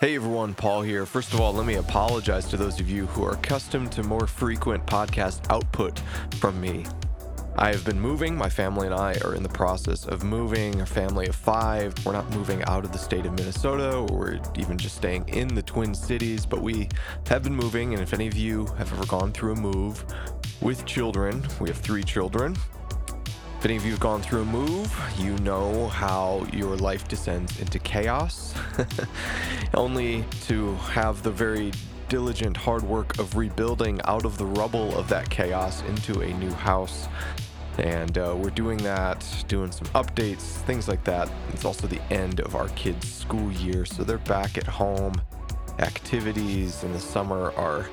Hey everyone, Paul here. First of all, let me apologize to those of you who are accustomed to more frequent podcast output from me. I have been moving. My family and I are in the process of moving. A family of five. We're not moving out of the state of Minnesota, or we're even just staying in the Twin Cities, but we have been moving. And if any of you have ever gone through a move with children, we have three children. If any of you have gone through a move, you know how your life descends into chaos, only to have the very diligent hard work of rebuilding out of the rubble of that chaos into a new house. And uh, we're doing that, doing some updates, things like that. It's also the end of our kids' school year, so they're back at home. Activities in the summer are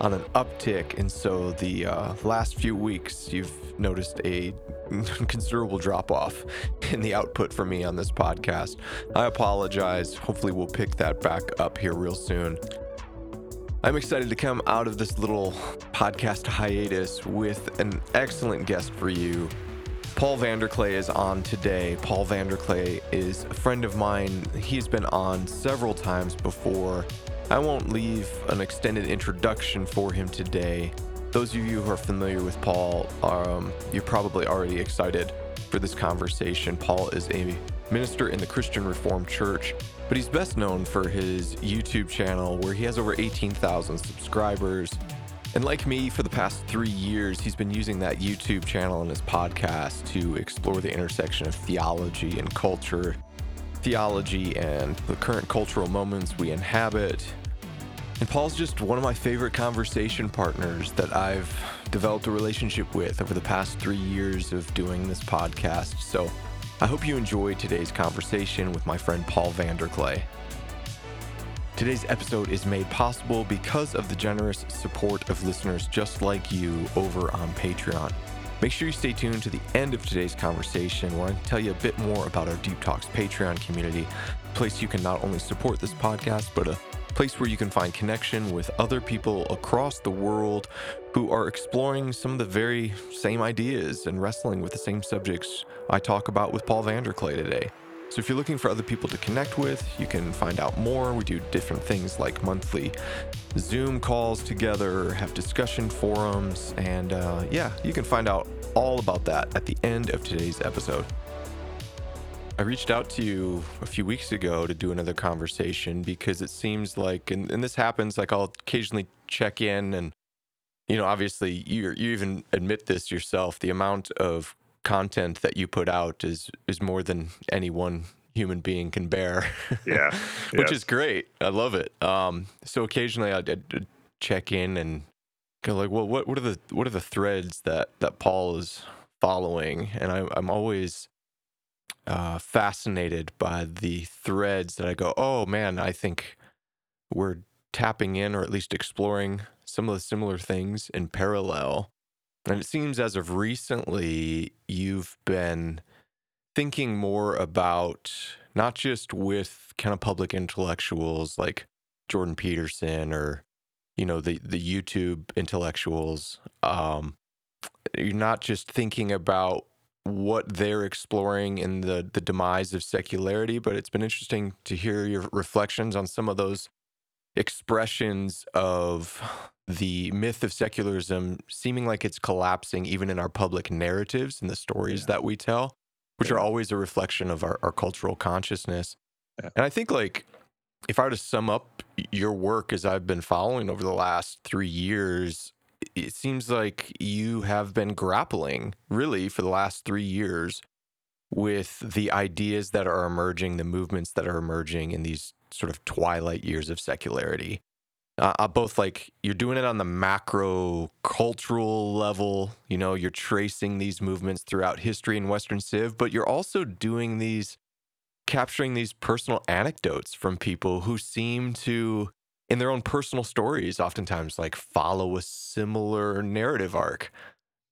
on an uptick, and so the uh, last few weeks you've noticed a considerable drop off in the output for me on this podcast. I apologize. Hopefully, we'll pick that back up here real soon. I'm excited to come out of this little podcast hiatus with an excellent guest for you. Paul Vanderklay is on today. Paul Vanderklay is a friend of mine. He's been on several times before. I won't leave an extended introduction for him today. Those of you who are familiar with Paul, um, you're probably already excited for this conversation. Paul is a minister in the Christian Reformed Church, but he's best known for his YouTube channel where he has over 18,000 subscribers. And like me, for the past three years, he's been using that YouTube channel and his podcast to explore the intersection of theology and culture, theology and the current cultural moments we inhabit, and Paul's just one of my favorite conversation partners that I've developed a relationship with over the past three years of doing this podcast. So I hope you enjoy today's conversation with my friend Paul Vanderklay. Today's episode is made possible because of the generous support of listeners just like you over on Patreon. Make sure you stay tuned to the end of today's conversation where I tell you a bit more about our Deep Talks Patreon community, a place you can not only support this podcast, but a place where you can find connection with other people across the world who are exploring some of the very same ideas and wrestling with the same subjects I talk about with Paul Vanderklay today. So if you're looking for other people to connect with, you can find out more. We do different things like monthly Zoom calls together, have discussion forums, and uh, yeah, you can find out all about that at the end of today's episode. I reached out to you a few weeks ago to do another conversation because it seems like, and, and this happens, like I'll occasionally check in and, you know, obviously you you even admit this yourself. The amount of content that you put out is is more than any one human being can bear. Yeah, which yes. is great. I love it. Um, so occasionally I'd, I'd check in and go like, well, what what are the what are the threads that that Paul is following? And I, I'm always uh, fascinated by the threads that I go, oh man, I think we're tapping in or at least exploring some of the similar things in parallel. And it seems as of recently, you've been thinking more about not just with kind of public intellectuals like Jordan Peterson or, you know, the, the YouTube intellectuals. Um, you're not just thinking about what they're exploring in the the demise of secularity, but it's been interesting to hear your reflections on some of those expressions of the myth of secularism seeming like it's collapsing even in our public narratives and the stories yeah. that we tell, which yeah. are always a reflection of our, our cultural consciousness. Yeah. And I think like if I were to sum up your work as I've been following over the last three years, it seems like you have been grappling really for the last three years with the ideas that are emerging, the movements that are emerging in these sort of twilight years of secularity. Uh, uh, both like you're doing it on the macro cultural level, you know, you're tracing these movements throughout history in Western Civ, but you're also doing these, capturing these personal anecdotes from people who seem to in their own personal stories oftentimes like follow a similar narrative arc.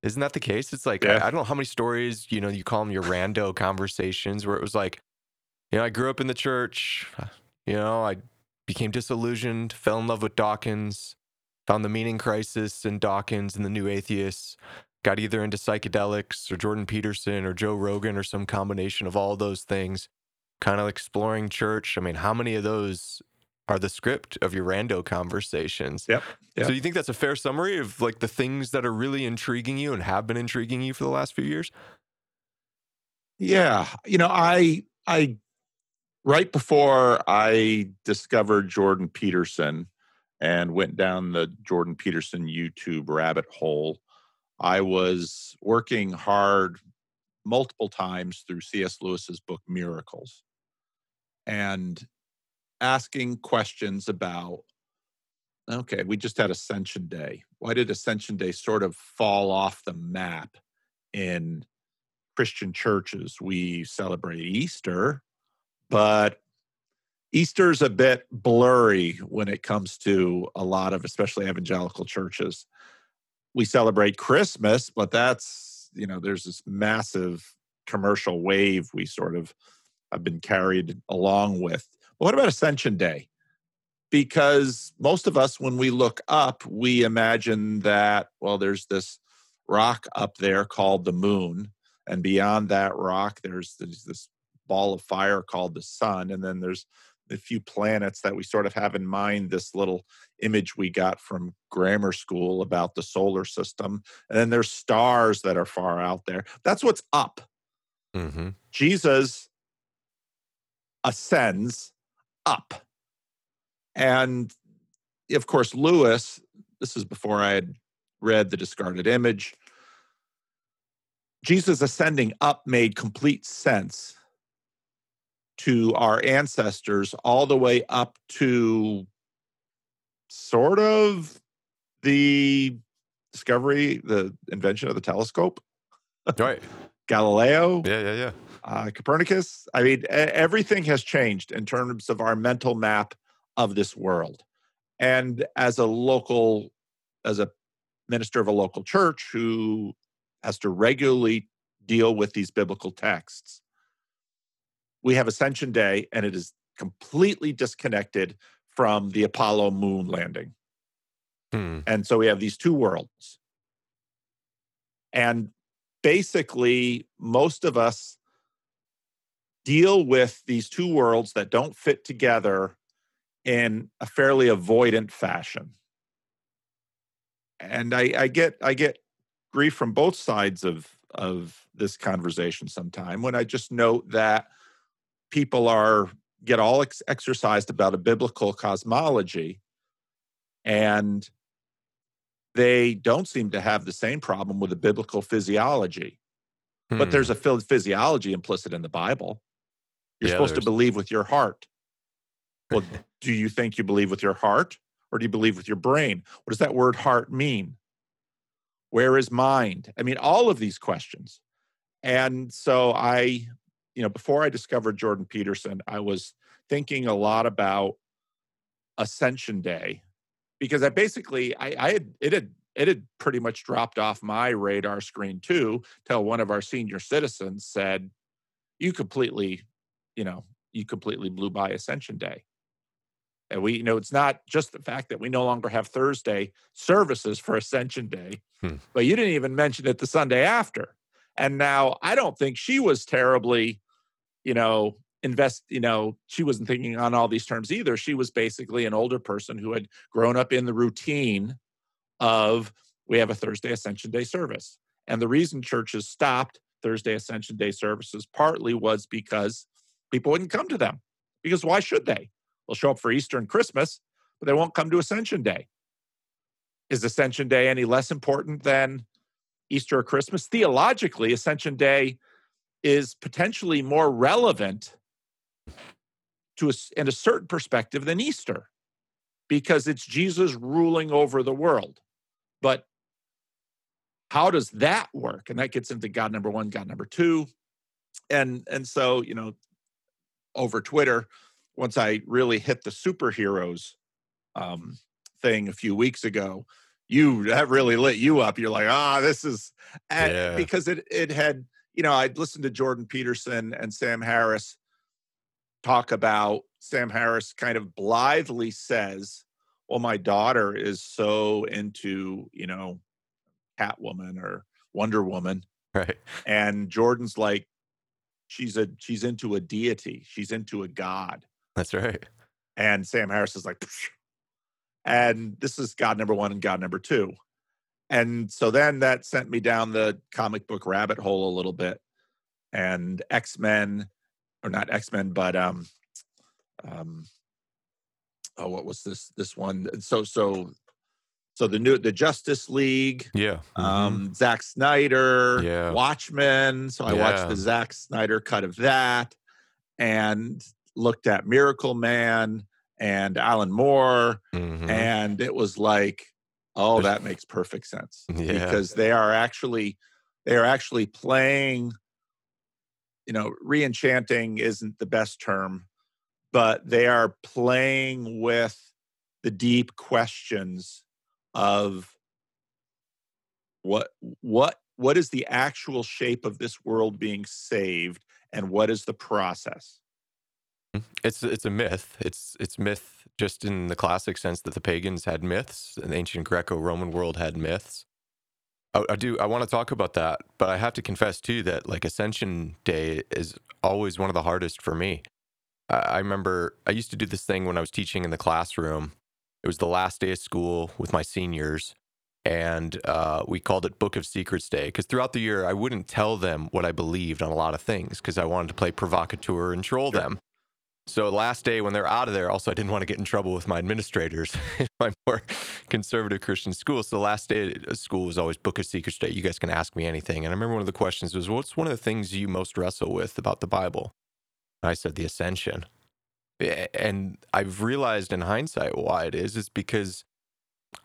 Isn't that the case? It's like yeah. I, I, don't know how many stories you know you call them your rando conversations where it was like you know i grew up in the church. You know i became disillusioned fell in love with dawkins found the meaning crisis in dawkins and the new atheists got either into psychedelics or jordan peterson or joe rogan or some combination of all those things kind of exploring church. I mean how many of those are the script of your rando conversations. Yep. yep. So you think that's a fair summary of like the things that are really intriguing you and have been intriguing you for the last few years? Yeah. You know, I I right before I discovered Jordan Peterson and went down the Jordan Peterson YouTube rabbit hole, I was working hard multiple times through C.S. Lewis's book Miracles and asking questions about okay, we just had Ascension Day. Why did Ascension Day sort of fall off the map in Christian churches? We celebrate Easter, but Easter's a bit blurry when it comes to a lot of, especially evangelical churches. We celebrate Christmas, but that's, you know, there's this massive commercial wave we sort of have been carried along with. What about Ascension Day? Because most of us, when we look up, we imagine that, well, there's this rock up there called the moon. And beyond that rock, there's, there's this ball of fire called the sun. And then there's the few planets that we sort of have in mind this little image we got from grammar school about the solar system and then there's stars that are far out there that's what's up mm-hmm. jesus ascends up and of course lewis this is before i had read the discarded image jesus ascending up made complete sense to our ancestors all the way up to sort of the discovery, the invention of the telescope. Right. Galileo. Yeah, yeah, yeah. Uh, Copernicus. I mean, everything has changed in terms of our mental map of this world. And as a local, as a minister of a local church who has to regularly deal with these biblical texts, we have Ascension Day, and it is completely disconnected from the Apollo moon landing. Hmm. And so we have these two worlds. And basically, most of us deal with these two worlds that don't fit together in a fairly avoidant fashion. And I, I get I get grief from both sides of of this conversation sometime when I just note that people are get all ex- exercised about a biblical cosmology and they don't seem to have the same problem with a biblical physiology hmm. but there's a hmm. physiology implicit in the bible you're yeah, supposed to believe with your heart. Well do you think you believe with your heart or do you believe with your brain? What does that word heart mean? Where is mind? I mean all of these questions. And so i you know, before I discovered Jordan Peterson, I was thinking a lot about Ascension Day because I basically I, I had it had it had pretty much dropped off my radar screen too till one of our senior citizens said, "You completely, you know, you completely blew by Ascension Day." And we, you know, it's not just the fact that we no longer have Thursday services for Ascension Day, hmm. but you didn't even mention it the Sunday after. And now I don't think she was terribly you know, invest, you know, she wasn't thinking on all these terms either. She was basically an older person who had grown up in the routine of we have a Thursday Ascension Day service. And the reason churches stopped Thursday Ascension Day services partly was because people wouldn't come to them. Because why should they? They'll show up for Easter and Christmas, but they won't come to Ascension Day. Is Ascension Day any less important than Easter or Christmas? Theologically, Ascension Day is potentially more relevant to a, in a certain perspective than Easter because it's Jesus ruling over the world. But how does that work? And that gets into God number one, God number two. And and so, you know, over Twitter, once I really hit the superheroes um, thing a few weeks ago, you that really lit you up. You're like, ah, this is yeah. because it it had you know, I'd listened to Jordan Peterson and Sam Harris talk about Sam Harris kind of blithely says, Well, my daughter is so into, you know, Catwoman or Wonder Woman. Right. And Jordan's like, she's a she's into a deity. She's into a god. That's right. And Sam Harris is like, Psh. and this is God number one and God number two. And so then that sent me down the comic book rabbit hole a little bit. And X Men, or not X Men, but um, um, oh, what was this? This one. So so so the new the Justice League, Yeah. mhm. um, Zack Snyder, Yeah. Watchmen. So I watched the Zack Snyder cut of that, and looked at Miracle Man and Alan Moore, Mhm. and it was like, oh, that makes perfect sense Yeah. because they are actually they are actually playing. You know, re-enchanting isn't the best term, but they are playing with the deep questions of what what what is the actual shape of this world being saved and what is the process It's it's a myth. It's it's myth just in the classic sense that the pagans had myths, and the ancient Greco-Roman world had myths. I, I do. I want to talk about that, but I have to confess too that like Ascension Day is always one of the hardest for me. I, I remember I used to do this thing when I was teaching in the classroom. It was the last day of school with my seniors, and uh, we called it Book of Secrets Day because throughout the year I wouldn't tell them what I believed on a lot of things because I wanted to play provocateur and troll Sure. them. So last day when they're out of there, also I didn't want to get in trouble with my administrators in my more conservative Christian school. So the last day of school was always Book of Secrets Day. You guys can ask me anything. And I remember one of the questions was, "What's one of the things you most wrestle with about the Bible?" And I said, "The Ascension." And I've realized in hindsight why it is is because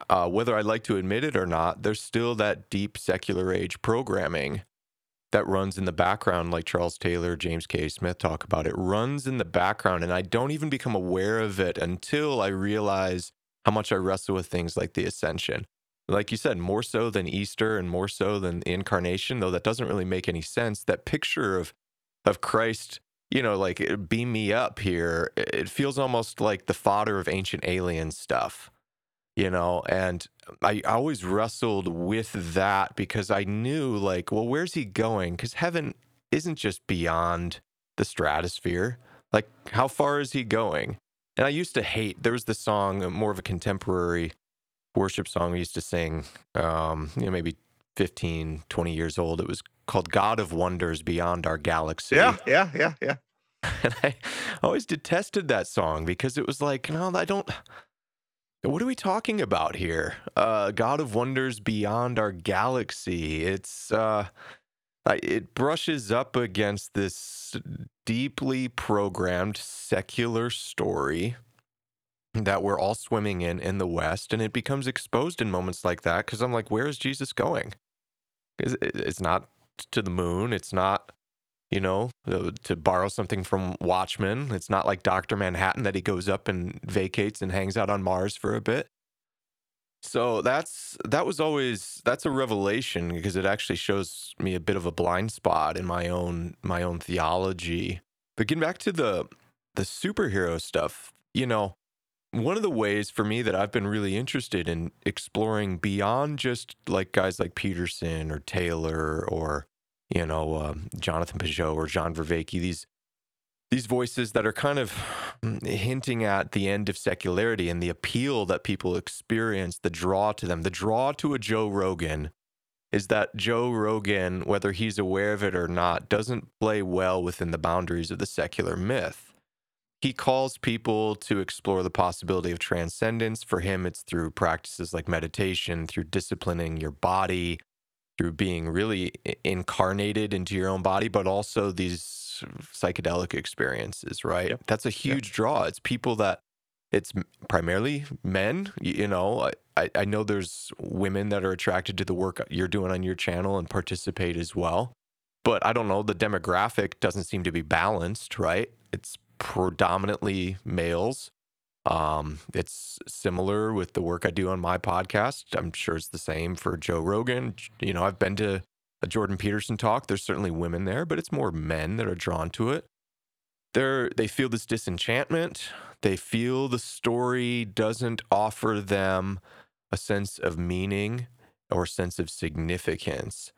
uh, whether I like to admit it or not, there's still that deep secular age programming that runs in the background, like Charles Taylor, James K. Smith talk about. It runs in the background, and I don't even become aware of it until I realize how much I wrestle with things like the ascension. Like you said, more so than Easter and more so than the incarnation, though that doesn't really make any sense. That picture of of Christ, you know, like eh, beam me up here, it feels almost like the fodder of ancient alien stuff you know? And i always wrestled with that because i knew like well where's he going? Because heaven isn't just beyond the stratosphere. Like how far is he going? And i used to hate there was this song uh, more of a contemporary worship song we used to sing um you know maybe 15 20 years old. It was called god of wonders beyond our galaxy yeah yeah yeah yeah and I always detested that song because it was like, no, I don't. What are we talking about here? Uh, God of Wonders beyond our galaxy. It's uh, it brushes up against this deeply programmed secular story that we're all swimming in in the West, and it becomes exposed in moments like that because I'm like, where is Jesus going? It's not to the moon. It's not you know, to borrow something from Watchmen. It's not like Dr. Manhattan that he goes up and vacates and hangs out on Mars for a bit. So that's that was always that's a revelation because it actually shows me a bit of a blind spot in my own my own theology. But getting back to the the superhero stuff, you know, one of the ways for me that I've been really interested in exploring beyond just like guys like Peterson or Taylor or you know, um, Jonathan Pageau or John Vervaeke, these these voices that are kind of hinting at the end of secularity and the appeal that people experience, the draw to them, the draw to a Joe Rogan is that Joe Rogan, whether he's aware of it or not, doesn't play well within the boundaries of the secular myth. He calls people to explore the possibility of transcendence. For him, it's through practices like meditation, through disciplining your body, through being really incarnated into your own body, but also these psychedelic experiences, right? Yep. That's a huge draw. It's people that it's primarily men. You know, I, I know there's women that are attracted to the work you're doing on your channel and participate as well. But I don't know, the demographic doesn't seem to be balanced, right? It's predominantly males. Um, it's similar with the work I do on my podcast. I'm sure it's the same for Joe Rogan. You know, I've been to a Jordan Peterson talk. There's certainly women there, but it's more men that are drawn to it. They're they feel this disenchantment. They feel the story doesn't offer them a sense of meaning or sense of significance.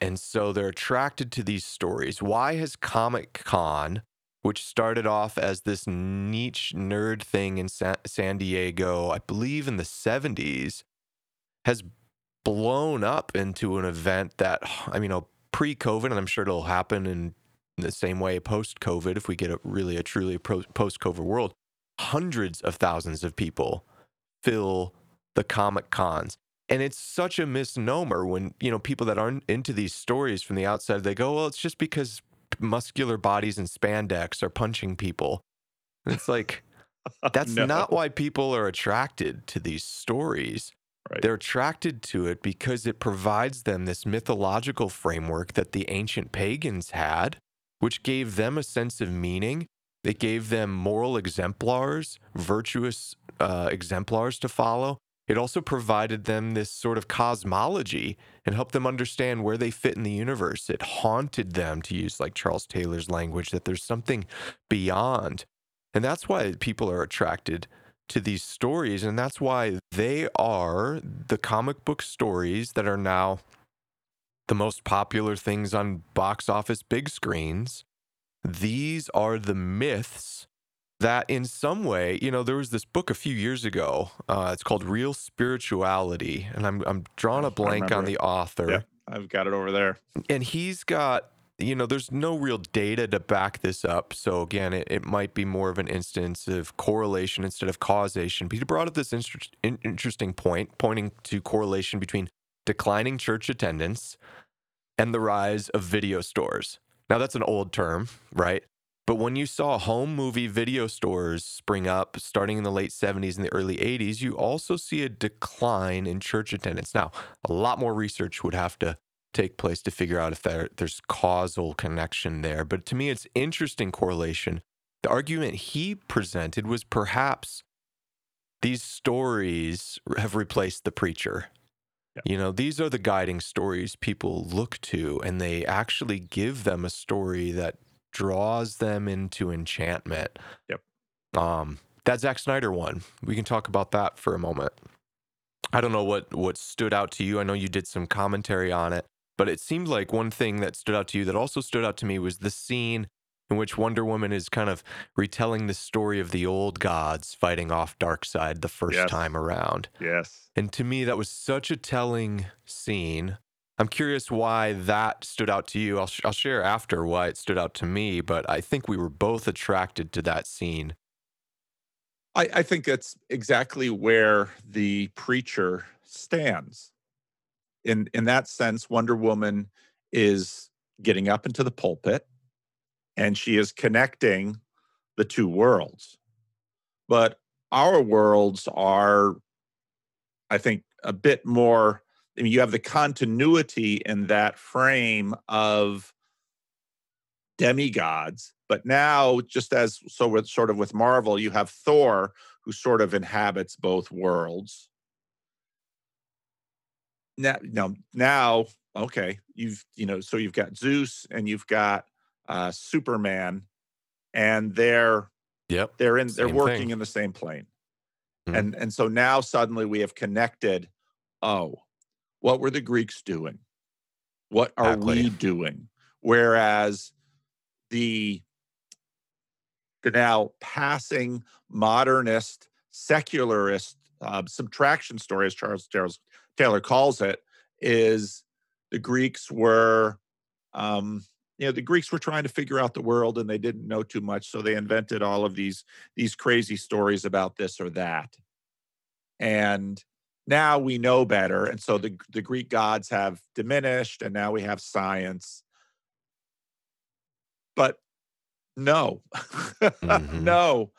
And so they're attracted to these stories. Why has Comic Con which started off as this niche nerd thing in Sa- San Diego, I believe in the 70s, has blown up into an event that, I mean, a pre COVID, and I'm sure it'll happen in the same way post COVID if we get a really a truly post COVID world. Hundreds of thousands of people fill the comic cons. And it's such a misnomer when, you know, people that aren't into these stories from the outside, they go, well, it's just because muscular bodies and spandex are punching people. And it's like, that's no. not why people are attracted to these stories. Right. They're attracted to it because it provides them this mythological framework that the ancient pagans had, which gave them a sense of meaning. It gave them moral exemplars, virtuous uh, exemplars to follow. It also provided them this sort of cosmology and helped them understand where they fit in the universe. It haunted them, to use like Charles Taylor's language, that there's something beyond. And that's why people are attracted to these stories. And that's why they are the comic book stories that are now the most popular things on box office big screens. These are the myths that in some way, you know, there was this book a few years ago. Uh, it's called Real Spirituality, and I'm I'm drawing a blank on the author. Yeah, I've got it over there. And he's got, you know, there's no real data to back this up. So again, it, it might be more of an instance of correlation instead of causation. But he brought up this inter- interesting point, pointing to correlation between declining church attendance and the rise of video stores. Now that's an old term, right? But when you saw home movie video stores spring up starting in the late 70s and the early 80s, you also see a decline in church attendance. Now, a lot more research would have to take place to figure out if there, there's causal connection there. But to me, it's interesting correlation. The argument he presented was perhaps these stories have replaced the preacher. Yeah. You know, these are the guiding stories people look to, and they actually give them a story that draws them into enchantment. Yep. Um, that Zack Snyder one. We can talk about that for a moment. I don't know what what stood out to you. I know you did some commentary on it, but it seemed like one thing that stood out to you that also stood out to me was the scene in which Wonder Woman is kind of retelling the story of the old gods fighting off Darkseid the first yes. time around. Yes. And to me that was such a telling scene I'm curious why that stood out to you. I'll, sh- I'll share after why it stood out to me, but I think we were both attracted to that scene. I, I think that's exactly where the preacher stands. In in that sense, Wonder Woman is getting up into the pulpit and she is connecting the two worlds. But our worlds are, I think, a bit more I mean, you have the continuity in that frame of demigods, but now, just as so with sort of with Marvel, you have Thor who sort of inhabits both worlds. Now, now, now, okay, you've you know, so you've got Zeus and you've got uh, Superman, and they're yep they're in they're working thing. in the same plane, mm-hmm. and and so now suddenly we have connected. Oh, what were the Greeks doing? What are exactly. we doing? Whereas the the now passing modernist secularist uh, subtraction story, as Charles, Charles Taylor calls it, is the Greeks were, um, you know, the Greeks were trying to figure out the world and they didn't know too much, so they invented all of these these crazy stories about this or that. And now we know better and so the, the greek gods have diminished and now we have science. But no. Mm-hmm. no.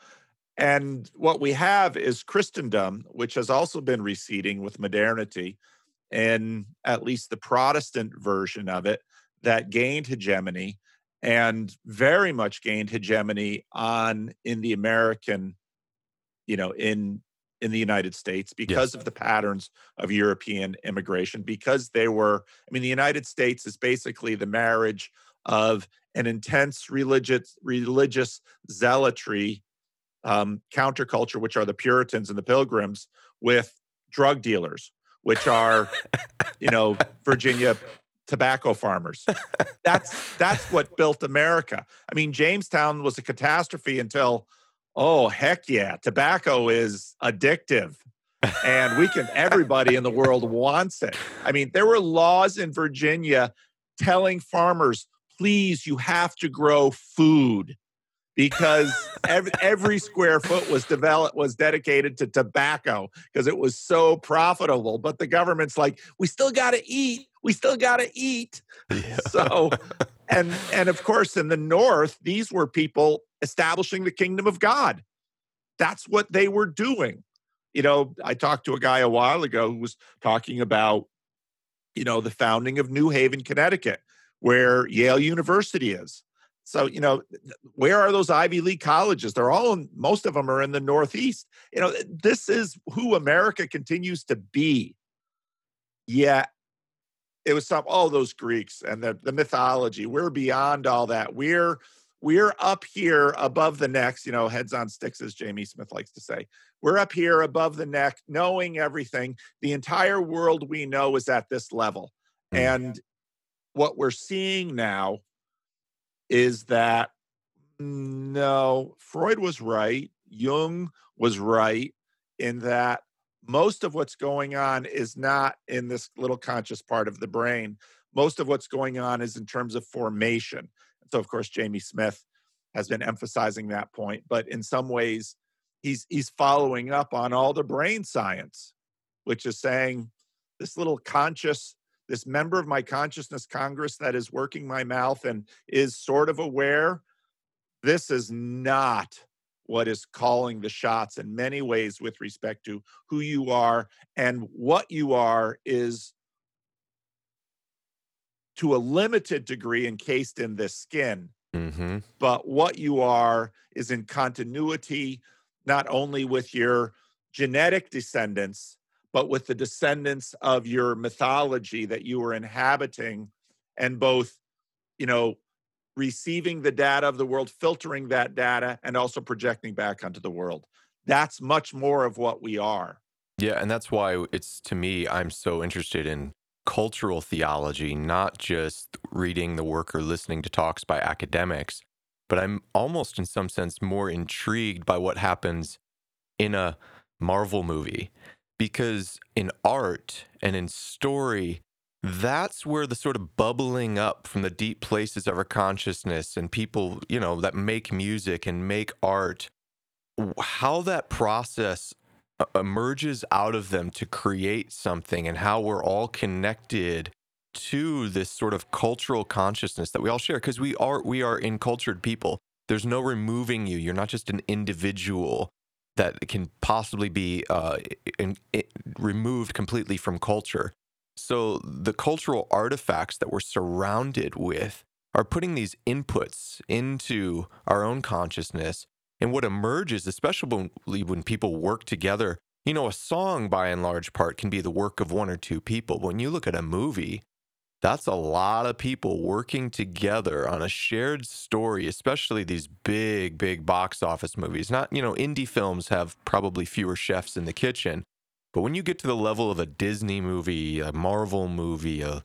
And what we have is christendom which has also been receding with modernity and at least the protestant version of it that gained hegemony and very much gained hegemony on in the american you know in in the United States because yes. of the patterns of European immigration, because they were, I mean, the United States is basically the marriage of an intense religious religious zealotry um, counterculture, which are the Puritans and the Pilgrims, with drug dealers, which are, you know, Virginia tobacco farmers. that's that's what built America. I mean, Jamestown was a catastrophe until oh heck yeah, tobacco is addictive. and we can everybody in the world wants it. I mean, there were laws in Virginia telling farmers, please, you have to grow food because every, every square foot was developed was dedicated to tobacco because it was so profitable but the government's like we still got to eat we still got to eat yeah. so and and of course in the north these were people establishing the kingdom of god that's what they were doing you know i talked to a guy a while ago who was talking about you know the founding of new haven connecticut where yale university is so, you know, where are those Ivy League colleges? They're all, in, most of them are in the Northeast. You know, this is who America continues to be. Yet it was some, oh, those Greeks and the, the mythology. We're beyond all that. We're, we're up here above the necks, you know, heads on sticks, as Jamie Smith likes to say. We're up here above the neck, knowing everything. The entire world we know is at this level. Mm. And what we're seeing now is that no, Freud was right. Jung was right in that most of what's going on is not in this little conscious part of the brain. Most of what's going on is in terms of formation. So, of course, Jamie Smith has been emphasizing that point, but in some ways, he's he's following up on all the brain science, which is saying this little conscious this member of my consciousness Congress that is working my mouth and is sort of aware, this is not what is calling the shots in many ways with respect to who you are and what you are is to a limited degree encased in this skin. Mm-hmm. But what you are is in continuity, not only with your genetic descendants, but with the descendants of your mythology that you were inhabiting and both, you know, receiving the data of the world, filtering that data, and also projecting back onto the world. That's much more of what we are. Yeah. And that's why it's to me, I'm so interested in cultural theology, not just reading the work or listening to talks by academics, but I'm almost in some sense more intrigued by what happens in a Marvel movie because in art and in story, that's where the sort of bubbling up from the deep places of our consciousness and people, you know, that make music and make art, how that process uh, emerges out of them to create something and how we're all connected to this sort of cultural consciousness that we all share. Because we are we are encultured people. There's no removing you. You're not just an individual that can possibly be uh, in, in, removed completely from culture. So the cultural artifacts that we're surrounded with are putting these inputs into our own consciousness. And what emerges, especially when people work together, you know, a song by and large part can be the work of one or two people. When you look at a movie, that's a lot of people working together on a shared story, especially these big, big box office movies. Not, you know, indie films have probably fewer chefs in the kitchen, but when you get to the level of a Disney movie, a Marvel movie, a,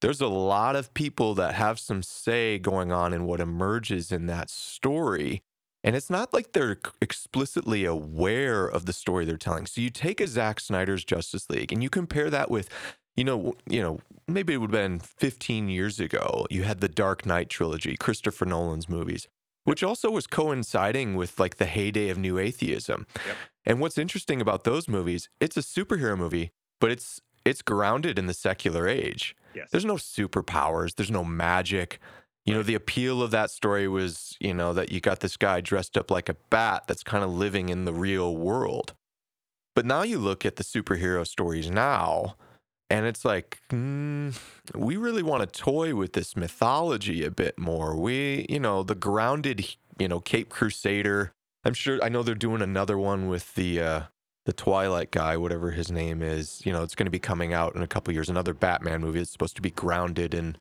there's a lot of people that have some say going on in what emerges in that story. And it's not like they're explicitly aware of the story they're telling. So you take a Zack Snyder's Justice League and you compare that with you know, you know, maybe it would have been 15 years ago. You had the Dark Knight trilogy, Christopher Nolan's movies, which also was coinciding with like the heyday of new atheism. Yep. And what's interesting about those movies, it's a superhero movie, but it's it's grounded in the secular age. Yes. There's no superpowers, there's no magic. You know, the appeal of that story was, you know, that you got this guy dressed up like a bat that's kind of living in the real world. But now you look at the superhero stories now, and it's like, mm, we really want to toy with this mythology a bit more. We, you know, the grounded, you know, Cape Crusader. I'm sure, I know they're doing another one with the, uh, the Twilight guy, whatever his name is. You know, it's going to be coming out in a couple years. Another Batman movie. It's supposed to be grounded in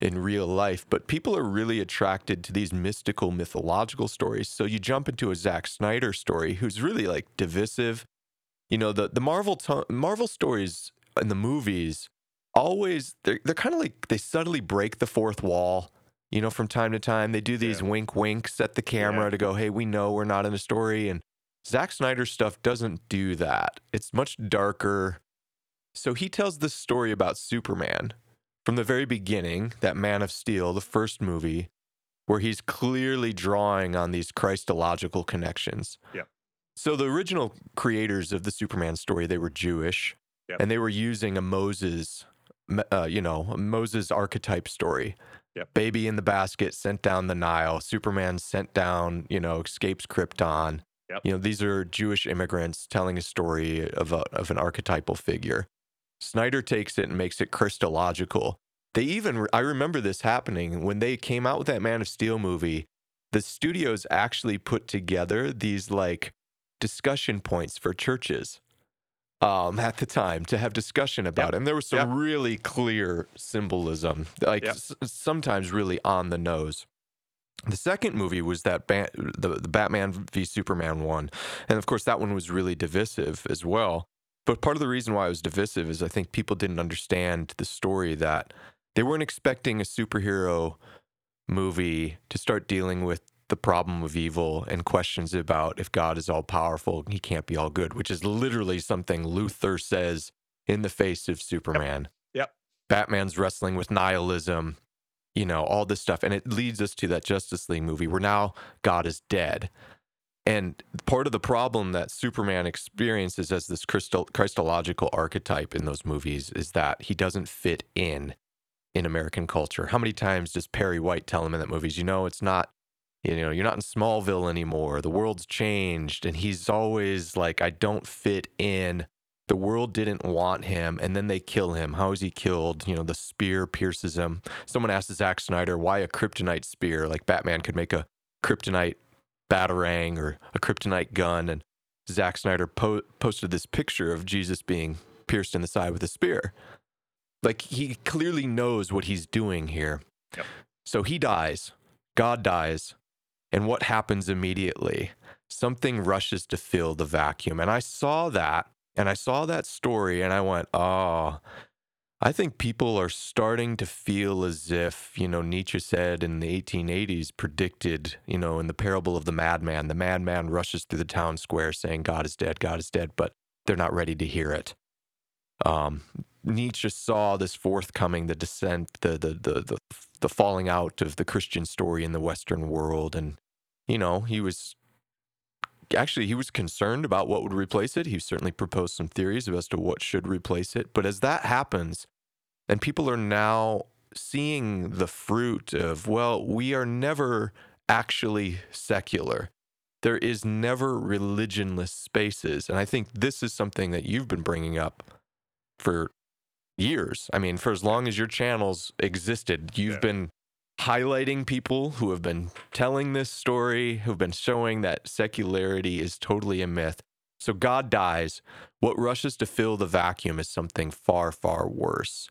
in real life, but people are really attracted to these mystical, mythological stories. So you jump into a Zack Snyder story, who's really like divisive. You know, the the Marvel to- Marvel stories in the movies always they're they're kind of like they subtly break the fourth wall. You know, from time to time, they do these Yeah. wink winks at the camera Yeah. to go, "Hey, we know we're not in a story." And Zack Snyder's stuff doesn't do that. It's much darker. So he tells this story about Superman from the very beginning, that Man of Steel, the first movie, where he's clearly drawing on these Christological connections. Yep. So the original creators of the Superman story, they were Jewish, Yep. and they were using a Moses, uh, you know, a Moses archetype story. Yep. Baby in the basket sent down the Nile. Superman sent down, you know, escapes Krypton. Yep. You know, these are Jewish immigrants telling a story of a, of an archetypal figure. Snyder takes it and makes it Christological. They even, I remember this happening when they came out with that Man of Steel movie. The studios actually put together these like discussion points for churches um, at the time to have discussion about Yep. it. And there was some Yep. really clear symbolism, like Yep. s- sometimes really on the nose. The second movie was that ba- the, the Batman v Superman one. And of course, that one was really divisive as well. But part of the reason why it was divisive is I think people didn't understand the story that they weren't expecting a superhero movie to start dealing with the problem of evil and questions about if God is all powerful, he can't be all good, which is literally something Luthor says in the face of Superman. Yep. Batman's wrestling with nihilism, you know, all this stuff. And it leads us to that Justice League movie where now God is dead. And part of the problem that Superman experiences as this Christo- Christological archetype in those movies is that he doesn't fit in in American culture. How many times does Perry White tell him in that movies, you know, it's not, you know, you're not in Smallville anymore. The world's changed. And he's always like, I don't fit in. The world didn't want him. And then they kill him. How is he killed? You know, the spear pierces him. Someone asked Zack Snyder, why a kryptonite spear? Like Batman could make a kryptonite batarang or a kryptonite gun. And Zack Snyder po- posted this picture of Jesus being pierced in the side with a spear. Like he clearly knows what he's doing here. Yep. So he dies, God dies, and what happens immediately? Something rushes to fill the vacuum. And I saw that, and I saw that story, and I went, oh, I think people are starting to feel as if, you know, Nietzsche said in the 1880s, predicted, you know, in the parable of the madman, the madman rushes through the town square saying, God is dead, God is dead, but they're not ready to hear it. Um, Nietzsche saw this forthcoming, the descent, the, the the the the falling out of the Christian story in the Western world, and you know he was actually he was concerned about what would replace it. He certainly proposed some theories as to what should replace it. But as that happens, and people are now seeing the fruit of well, we are never actually secular. There is never religionless spaces, and I think this is something that you've been bringing up for years. I mean, for as long as your channels existed, you've Yeah. been highlighting people who have been telling this story, who've been showing that secularity is totally a myth. So God dies. What rushes to fill the vacuum is something far, far worse.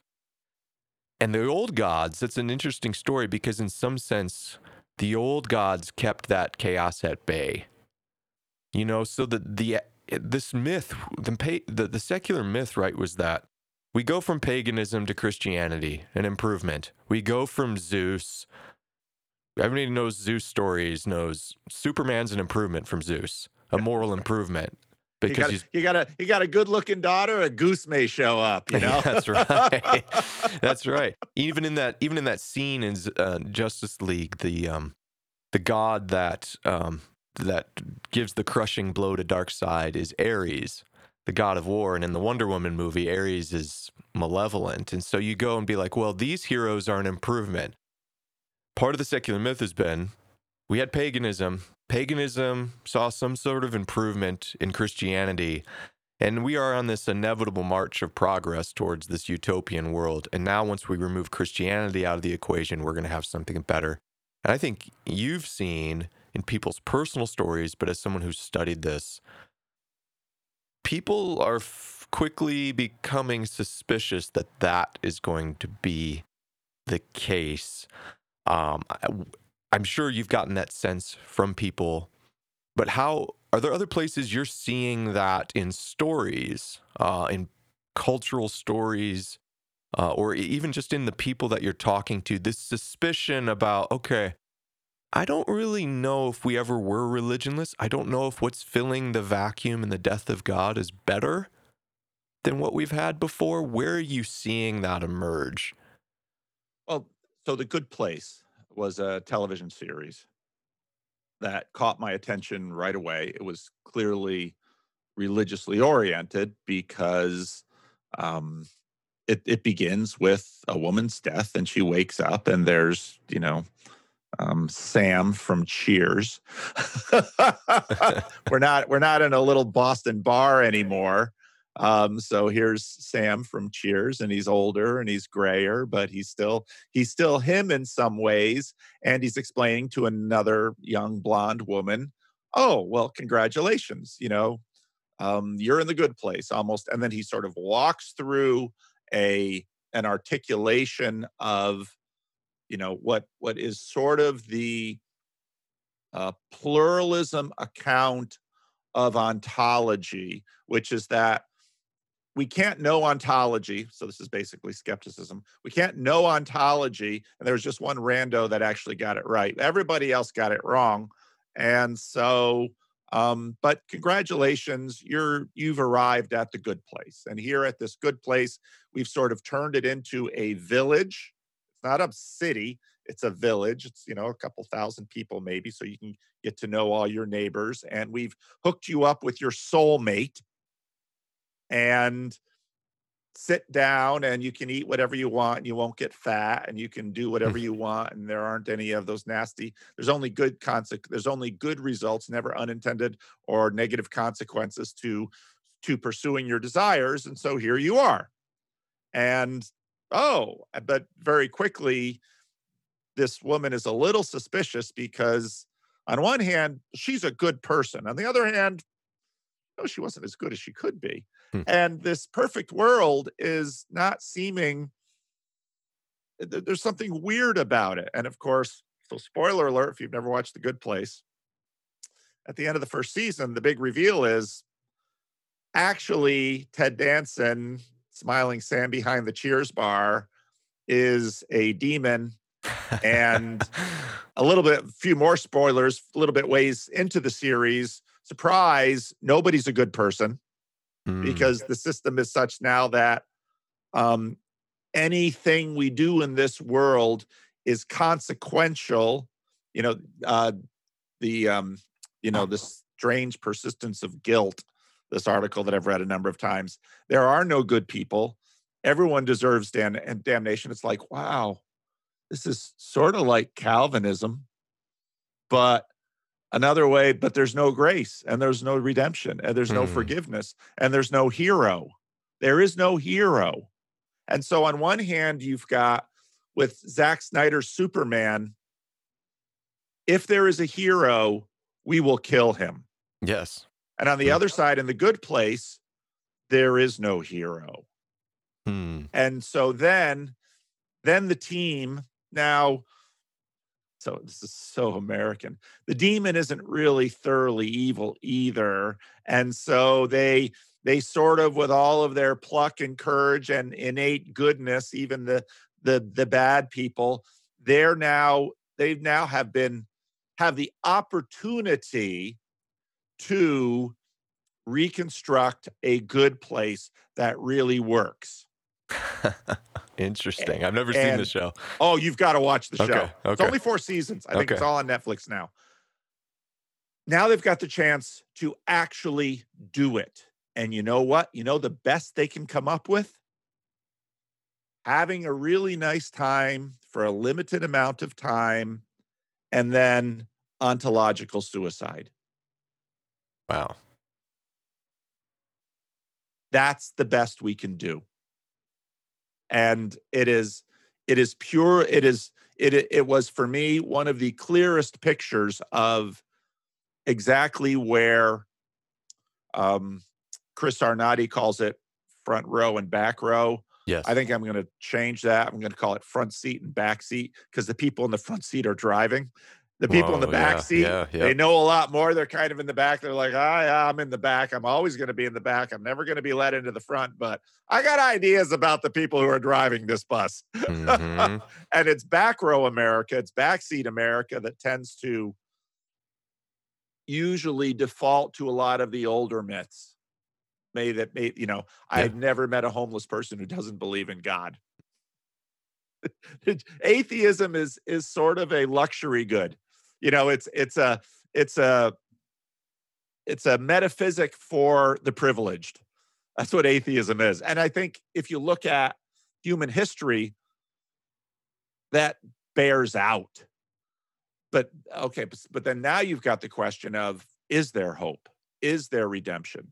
And the old gods, that's an interesting story because, in some sense, the old gods kept that chaos at bay. You know, so the, the this myth, the, the the secular myth, right, was that we go from paganism to Christianity, an improvement. We go from Zeus. Everybody knows Zeus stories, knows Superman's an improvement from Zeus, a moral improvement. You Because got, he's you got a you got a good looking daughter. A goose may show up. You know. That's right. That's right. Even in that, even in that scene in uh, Justice League, the um, the god that um, that gives the crushing blow to Darkseid is Ares, the god of war. And in the Wonder Woman movie, Ares is malevolent. And so you go and be like, well, these heroes are an improvement. Part of the secular myth has been we had paganism. Paganism saw some sort of improvement in Christianity. And we are on this inevitable march of progress towards this utopian world. And now, once we remove Christianity out of the equation, we're going to have something better. And I think you've seen in people's personal stories, but as someone who's studied this, people are f- quickly becoming suspicious that that is going to be the case. Um, I, I'm sure you've gotten that sense from people, but how are there other places you're seeing that in stories, uh, in cultural stories, uh, or even just in the people that you're talking to, this suspicion about, okay, I don't really know if we ever were religionless. I don't know if what's filling the vacuum in the death of God is better than what we've had before. Where are you seeing that emerge? Well, so The Good Place was a television series that caught my attention right away. It was clearly religiously oriented because um, it, it begins with a woman's death and she wakes up and there's, you know, um, Sam from Cheers. we're not we're not in a little Boston bar anymore. Um, so here's Sam from Cheers, and he's older and he's grayer, but he's still he's still him in some ways. And he's explaining to another young blonde woman, "Oh, well, congratulations! You know, um, you're in the good place almost." And then he sort of walks through a an articulation of you know what what is sort of the uh, pluralism account of ontology which is that we can't know ontology so this is basically skepticism we can't know ontology and there was just one rando that actually got it right everybody else got it wrong and so um, but congratulations, you're you've arrived at the good place. And here at this good place, we've sort of turned it into a village. Not a city, it's a village. It's, you know, a couple thousand people maybe, so you can get to know all your neighbors. And we've hooked you up with your soulmate. And sit down and you can eat whatever you want and you won't get fat and you can do whatever you want and there aren't any of those nasty there's only good consequences there's only good results never unintended or negative consequences to to pursuing your desires and so here you are and oh but very quickly this woman is a little suspicious because on one hand she's a good person on the other hand no she wasn't as good as she could be Hmm. And this perfect world is not seeming, there's something weird about it. And of course, so spoiler alert if you've never watched The Good Place, at the end of the first season, the big reveal is actually Ted Danson, smiling Sam behind the Cheers bar, is a demon. and a little bit, a few more spoilers, a little bit ways into the series. Surprise, nobody's a good person mm. because the system is such now that um, anything we do in this world is consequential. You know, uh, the um, you know this strange persistence of guilt. This article that I've read a number of times. There are no good people. Everyone deserves damn- damnation. It's like, wow, this is sort of like Calvinism, but another way, but there's no grace and there's no redemption and there's no mm. forgiveness and there's no hero. There is no hero. And so, on one hand, you've got with Zack Snyder's Superman, if there is a hero, we will kill him. Yes. And on the mm. other side, in the good place, there is no hero. Mm. And so then, then the team now so this is so American. The demon isn't really thoroughly evil either. And so they they sort of with all of their pluck and courage and innate goodness, even the the the bad people, they're now they now have been have the opportunity to reconstruct a good place that really works. Interesting. I've never and, seen the show. Oh, you've got to watch the show. Okay, It's only four seasons. I think okay. it's all on Netflix now. Now they've got the chance to actually do it. And you know what? You know the best they can come up with? Having a really nice time for a limited amount of time and then ontological suicide. Wow. That's the best we can do and it is it is pure it is it it was for me one of the clearest pictures of exactly where um, Chris Arnade calls it front row and back row. Yes. I think I'm going to change that. I'm going to call it front seat and back seat because the people in the front seat are driving. The people in the back yeah, seat, yeah, yeah. they know a lot more. They're kind of in the back. They're like, ah, yeah, I'm in the back. I'm always going to be in the back. I'm never going to be let into the front. But I got ideas about the people who are driving this bus. Mhm. and it's back row America, it's backseat America that tends to usually default to a lot of the older myths. May that may, you know. I've never met a homeless person who doesn't believe in God. Atheism is is sort of a luxury good. You know, it's it's a it's a it's a metaphysic for the privileged. That's what atheism is. And I think if you look at human history, that bears out. But okay, but, but then now you've got the question of is there hope? Is there redemption?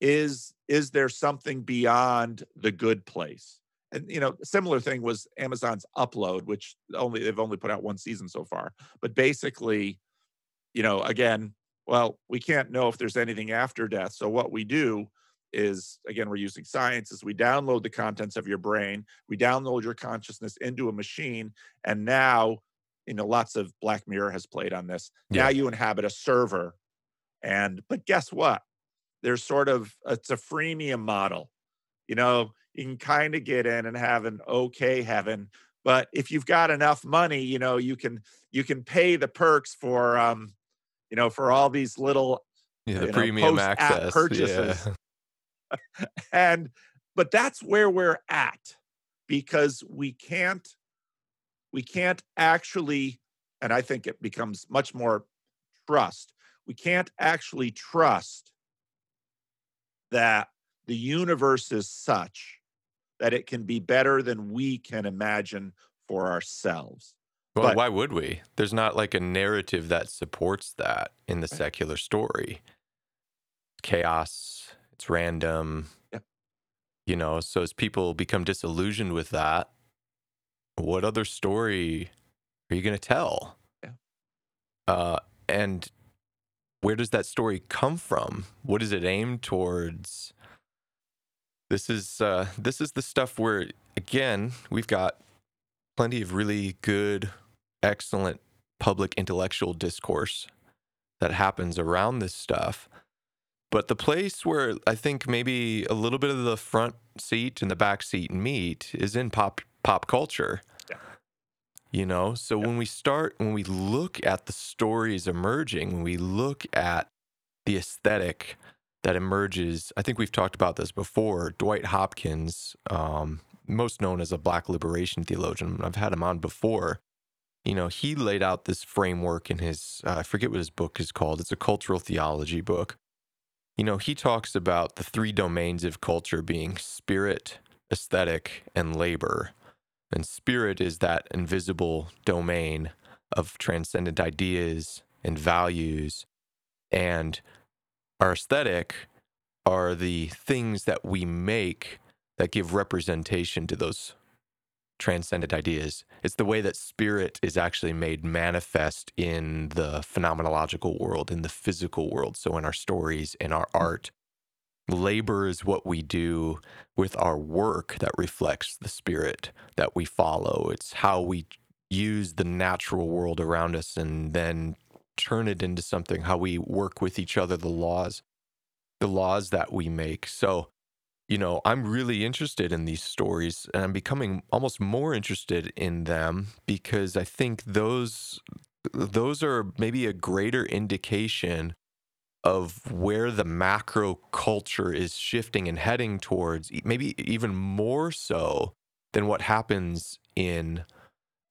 Is is there something beyond the good place? And you know, similar thing was Amazon's Upload, which only they've only put out one season so far. But basically, you know, again, well, we can't know if there's anything after death. So what we do is again we're using science is we download the contents of your brain we download your consciousness into a machine and now you know lots of black mirror has played on this Yeah. now you inhabit a server and but guess what there's sort of it's a freemium model you know you can kind of get in and have an okay heaven but if you've got enough money you know you can you can pay the perks for um you know for all these little Yeah, the know, premium post-app access. purchases. Yeah. and but that's where we're at because we can't we can't actually and i think it becomes much more trust we can't actually trust that the universe is such that it can be better than we can imagine for ourselves Well, But- why would we? There's not like a narrative that supports that in the secular story. Chaos, it's random. Yep. You know, so as people become disillusioned with that, what other story are you going to tell? Yeah. Uh, and where does that story come from? What is it aimed towards? This is uh, this is the stuff where again we've got plenty of really good excellent public intellectual discourse that happens around this stuff. But the place where I think maybe a little bit of the front seat and the back seat meet is in pop pop culture. Yeah. You know, so Yeah. when we start, when we look at the stories emerging, when we look at the aesthetic that emerges, I think we've talked about this before. Dwight Hopkins, um, most known as a black liberation theologian, I've had him on before you know, he laid out this framework in his, uh, I forget what his book is called. It's a cultural theology book. You know, he talks about the three domains of culture being spirit, aesthetic, and labor. And spirit is that invisible domain of transcendent ideas and values. And our aesthetic are the things that we make that give representation to those transcendent ideas. It's the way that spirit is actually made manifest in the phenomenological world, in the physical world. So, in our stories, in our mm. art, labor is what we do with our work that reflects the spirit that we follow. It's how we use the natural world around us and then turn it into something, how we work with each other, the laws, the laws that we make. So, you know, I'm really interested in these stories and I'm becoming almost more interested in them because I think those those are maybe a greater indication of where the macro culture is shifting and heading towards, maybe even more so than what happens in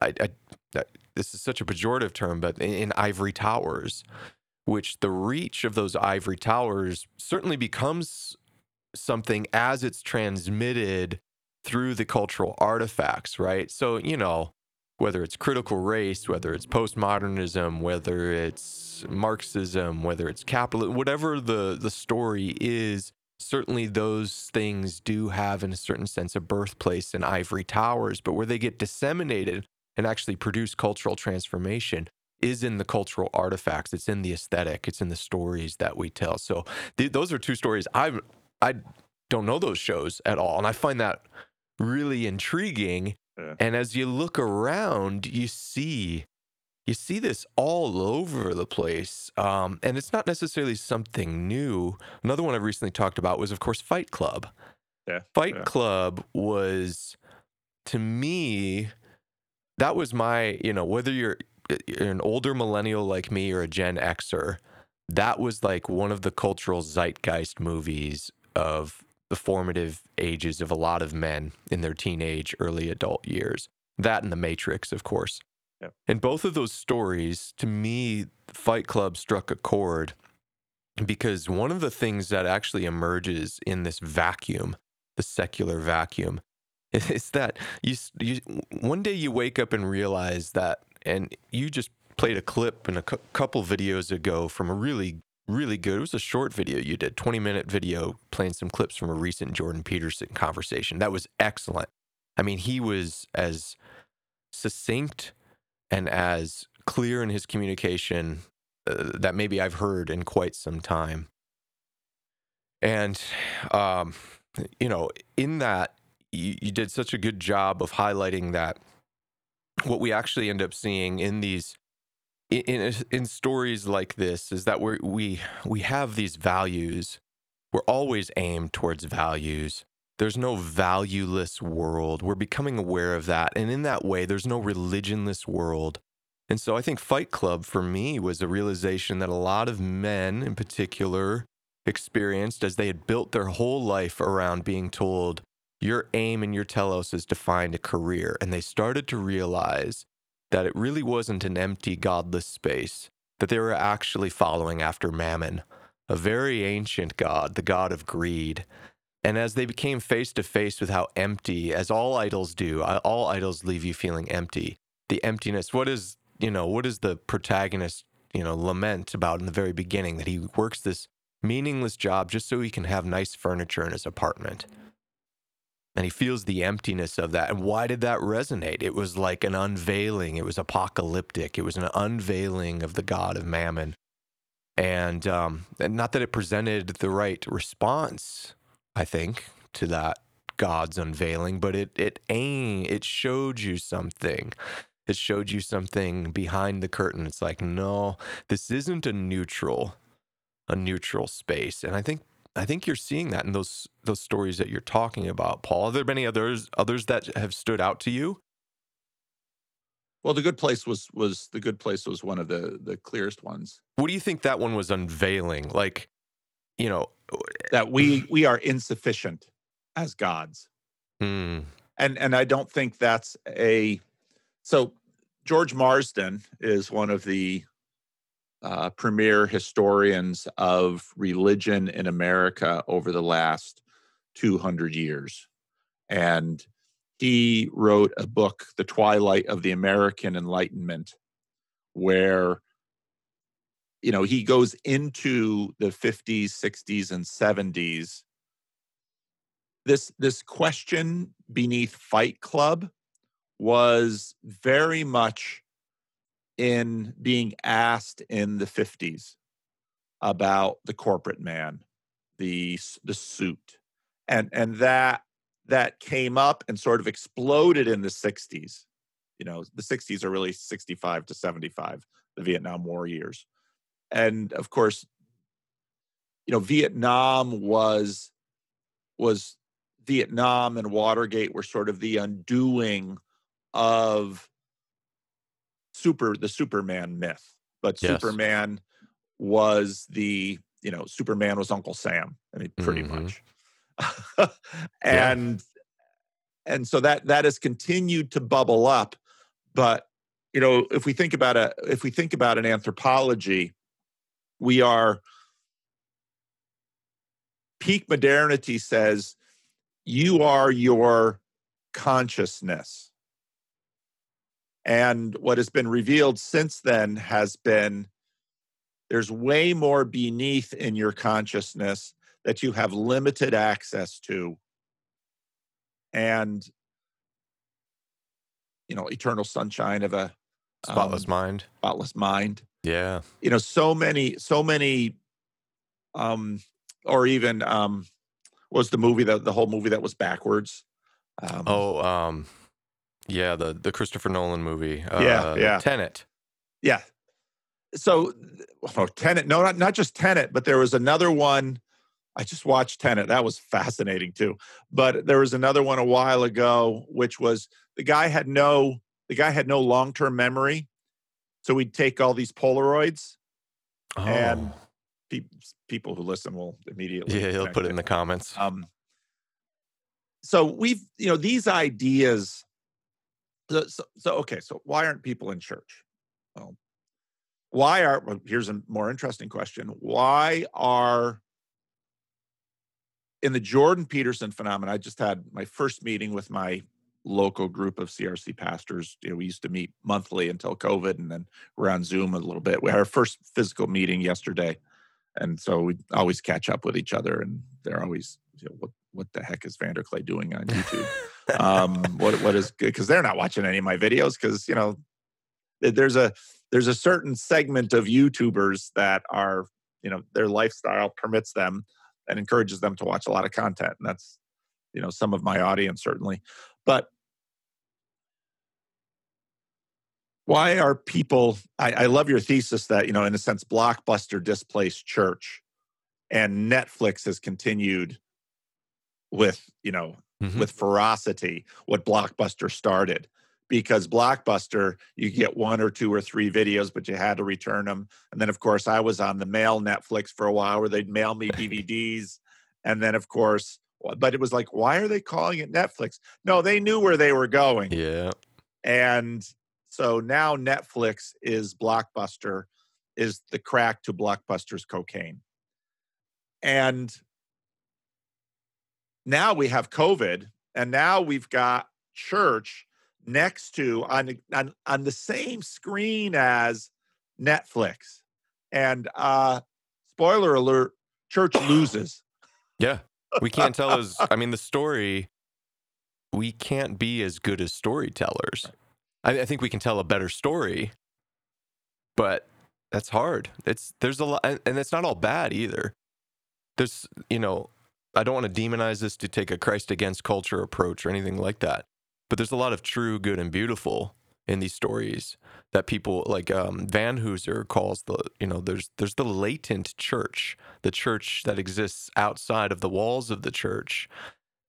I, I- this is such a pejorative term, but in, in ivory towers, which the reach of those ivory towers certainly becomes something as it's transmitted through the cultural artifacts, right? So, you know, whether it's critical race, whether it's postmodernism, whether it's Marxism, whether it's capitalism, whatever the, the story is, certainly those things do have, in a certain sense, a birthplace in ivory towers, but where they get disseminated and actually produce cultural transformation is in the cultural artifacts. It's in the aesthetic. It's in the stories that we tell. So th- those are two stories I'm I don't know those shows at all. And I find that really intriguing. Yeah. And as you look around, you see you see this all over the place. Um, and it's not necessarily something new. Another one I recently talked about was, of course, Fight Club. Yeah. Fight yeah. Club was, to me, that was my, you know, whether you're, uh, you're an older millennial like me or a Gen Xer, that was like one of the cultural zeitgeist movies of the formative ages of a lot of men in their teenage, early adult years. That and The Matrix, of course. Yep. And both of those stories, to me, Fight Club struck a chord because one of the things that actually emerges in this vacuum, the secular vacuum, is that you, you one day you wake up and realize that, and you just played a clip in a cu- couple videos ago from a really really good. It was a short video you did, 20 minute video playing some clips from a recent Jordan Peterson conversation. That was excellent. I mean, he was as succinct and as clear in his communication uh, that maybe I've heard in quite some time. And, um, you know, in that, you, you did such a good job of highlighting that what we actually end up seeing in these in uh, in stories like this is that we we we have these values. We're always aimed towards values. There's no valueless world. We're becoming aware of that, and in that way, there's no religionless world. And so, I think Fight Club for me was a realization that a lot of men, in particular, experienced as they had built their whole life around being told your aim and your telos is to find a career, and they started to realize that it really wasn't an empty, godless space, that they were actually following after Mammon, a very ancient god, the god of greed. And as they became face to face with how empty, as all idols do, uh, all idols leave you feeling empty. The emptiness, what is, you know, what is the protagonist, you know, lament about in the very beginning that he works this meaningless job just so he can have nice furniture in his apartment? And he feels the emptiness of that. And why did that resonate? It was like an unveiling. It was apocalyptic. It was an unveiling of the God of Mammon, and, um, and not that it presented the right response. I think to that God's unveiling, but it it aimed, it showed you something. It showed you something behind the curtain. It's like, no, this isn't a neutral, a neutral space. And I think I think you're seeing that in those those stories that you're talking about, Paul. Are there many others others that have stood out to you? Well, the good place was was the good place was one of the the clearest ones. What do you think that one was unveiling? Like, you know, that we we are insufficient as gods. Hmm. And and I don't think that's a so George Marsden is one of the uh, premier historians of religion in America over the last 200 years. And he wrote a book, The Twilight of the American Enlightenment, where you know he goes into the 50s 60s and 70s this this question beneath fight club was very much in being asked in the 50s about the corporate man, the the suit. And and that that came up and sort of exploded in the 60s. You know, the 60s are really 65 to 75, the Vietnam War years. And of course, you know, Vietnam was was Vietnam and Watergate were sort of the undoing of super the Superman myth, but yes. Superman was the you know Superman was Uncle Sam. I mean, pretty mm-hmm. much. and yeah. and so that that has continued to bubble up, but you know if we think about a if we think about an anthropology, we are peak modernity says you are your consciousness and what has been revealed since then has been there's way more beneath in your consciousness that you have limited access to. And, you know, eternal sunshine of a spotless um, mind. Spotless mind. Yeah. You know, so many, so many, um, or even, um, was the movie that the whole movie that was backwards? Um, oh, um, yeah, the the Christopher Nolan movie. Uh, yeah, yeah. Tenet. Yeah. So, oh, Tenet. No, not not just Tenet, but there was another one. I just watched Tenet. That was fascinating too. But there was another one a while ago, which was the guy had no the guy had no long term memory, so we'd take all these Polaroids, Oh. and pe- people who listen will immediately. yeah, he'll put it in the comments. Um, so we've, you know, these ideas. So, so, so, okay, so why aren't people in church? Well, why are? Well, here's a more interesting question: Why are in the Jordan Peterson phenomenon? I just had my first meeting with my local group of CRC pastors. You know, we used to meet monthly until COVID, and then we're on Zoom a little bit. We had our first physical meeting yesterday, and so we always catch up with each other, and they're always, you know, what what the heck is VanderKlay doing on YouTube? um, what what is because they're not watching any of my videos because you know there's a there's a certain segment of YouTubers that are you know their lifestyle permits them and encourages them to watch a lot of content, and that's you know some of my audience certainly, but why are people I, I love your thesis that you know in a sense blockbuster displaced church and netflix has continued with you know Mhm. with ferocity what blockbuster started because blockbuster you get one or two or three videos but you had to return them and then of course i was on the mail netflix for a while where they'd mail me dvds and then of course but it was like why are they calling it netflix no they knew where they were going yeah. and so now Netflix is Blockbuster, is the crack to Blockbuster's cocaine. And now we have COVID, and now we've got church next to on, on, on the same screen as Netflix. And uh spoiler alert, church loses. Yeah. We can't tell as I mean the story we can't be as good as storytellers. I, I think we can tell a better story, but that's hard. It's there's a lot and, and it's not all bad either. There's you know, I don't want to demonize this to take a Christ against culture approach or anything like that. But there's a lot of true good and beautiful in these stories that people like um, Vanhoozer calls the you know there's there's the latent church, the church that exists outside of the walls of the church,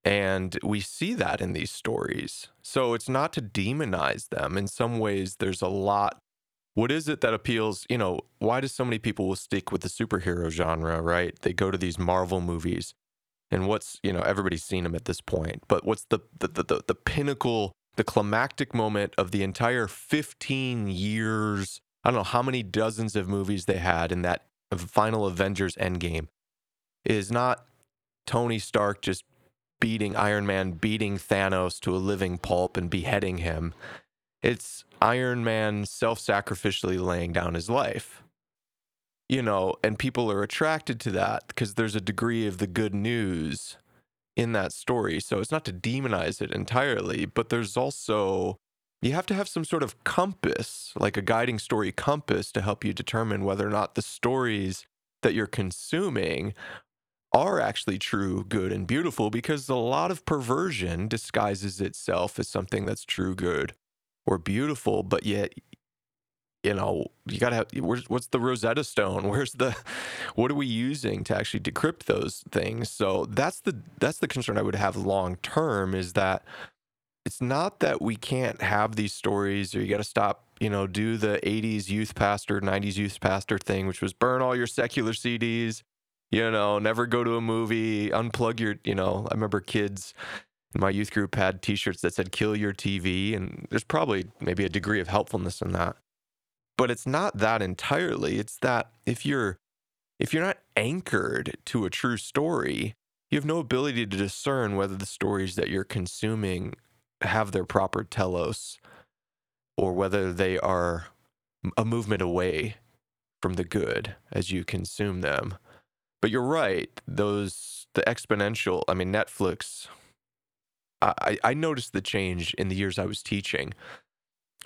and we see that in these stories. So it's not to demonize them. In some ways, there's a lot. What is it that appeals? You know, why do so many people will stick with the superhero genre? Right? They go to these Marvel movies, and what's you know everybody's seen him at this point. But what's the the the, the, the pinnacle? the climactic moment of the entire 15 years. I don't know how many dozens of movies they had in that final Avengers Endgame is not Tony Stark just beating Iron Man, beating Thanos to a living pulp and beheading him. It's Iron Man self sacrificially laying down his life. You know, and people are attracted to that because there's a degree of the good news in that story. So it's not to demonize it entirely, but there's also you have to have some sort of compass, like a guiding story compass to help you determine whether or not the stories that you're consuming are actually true, good, and beautiful because a lot of perversion disguises itself as something that's true, good, or beautiful, but yet you know, you gotta have where's what's the Rosetta Stone? Where's the what are we using to actually decrypt those things? So that's the that's the concern I would have long term is that it's not that we can't have these stories or you gotta stop, you know, do the 80s youth pastor, 90s youth pastor thing, which was burn all your secular CDs, you know, never go to a movie, unplug your, you know, I remember kids my youth group had t-shirts that said kill your TV and there's probably maybe a degree of helpfulness in that but it's not that entirely. It's that if you're if you're not anchored to a true story you have no ability to discern whether the stories that you're consuming have their proper telos or whether they are a movement away from the good as you consume them. But you're right those the exponential i mean netflix i i noticed the change in the years i was teaching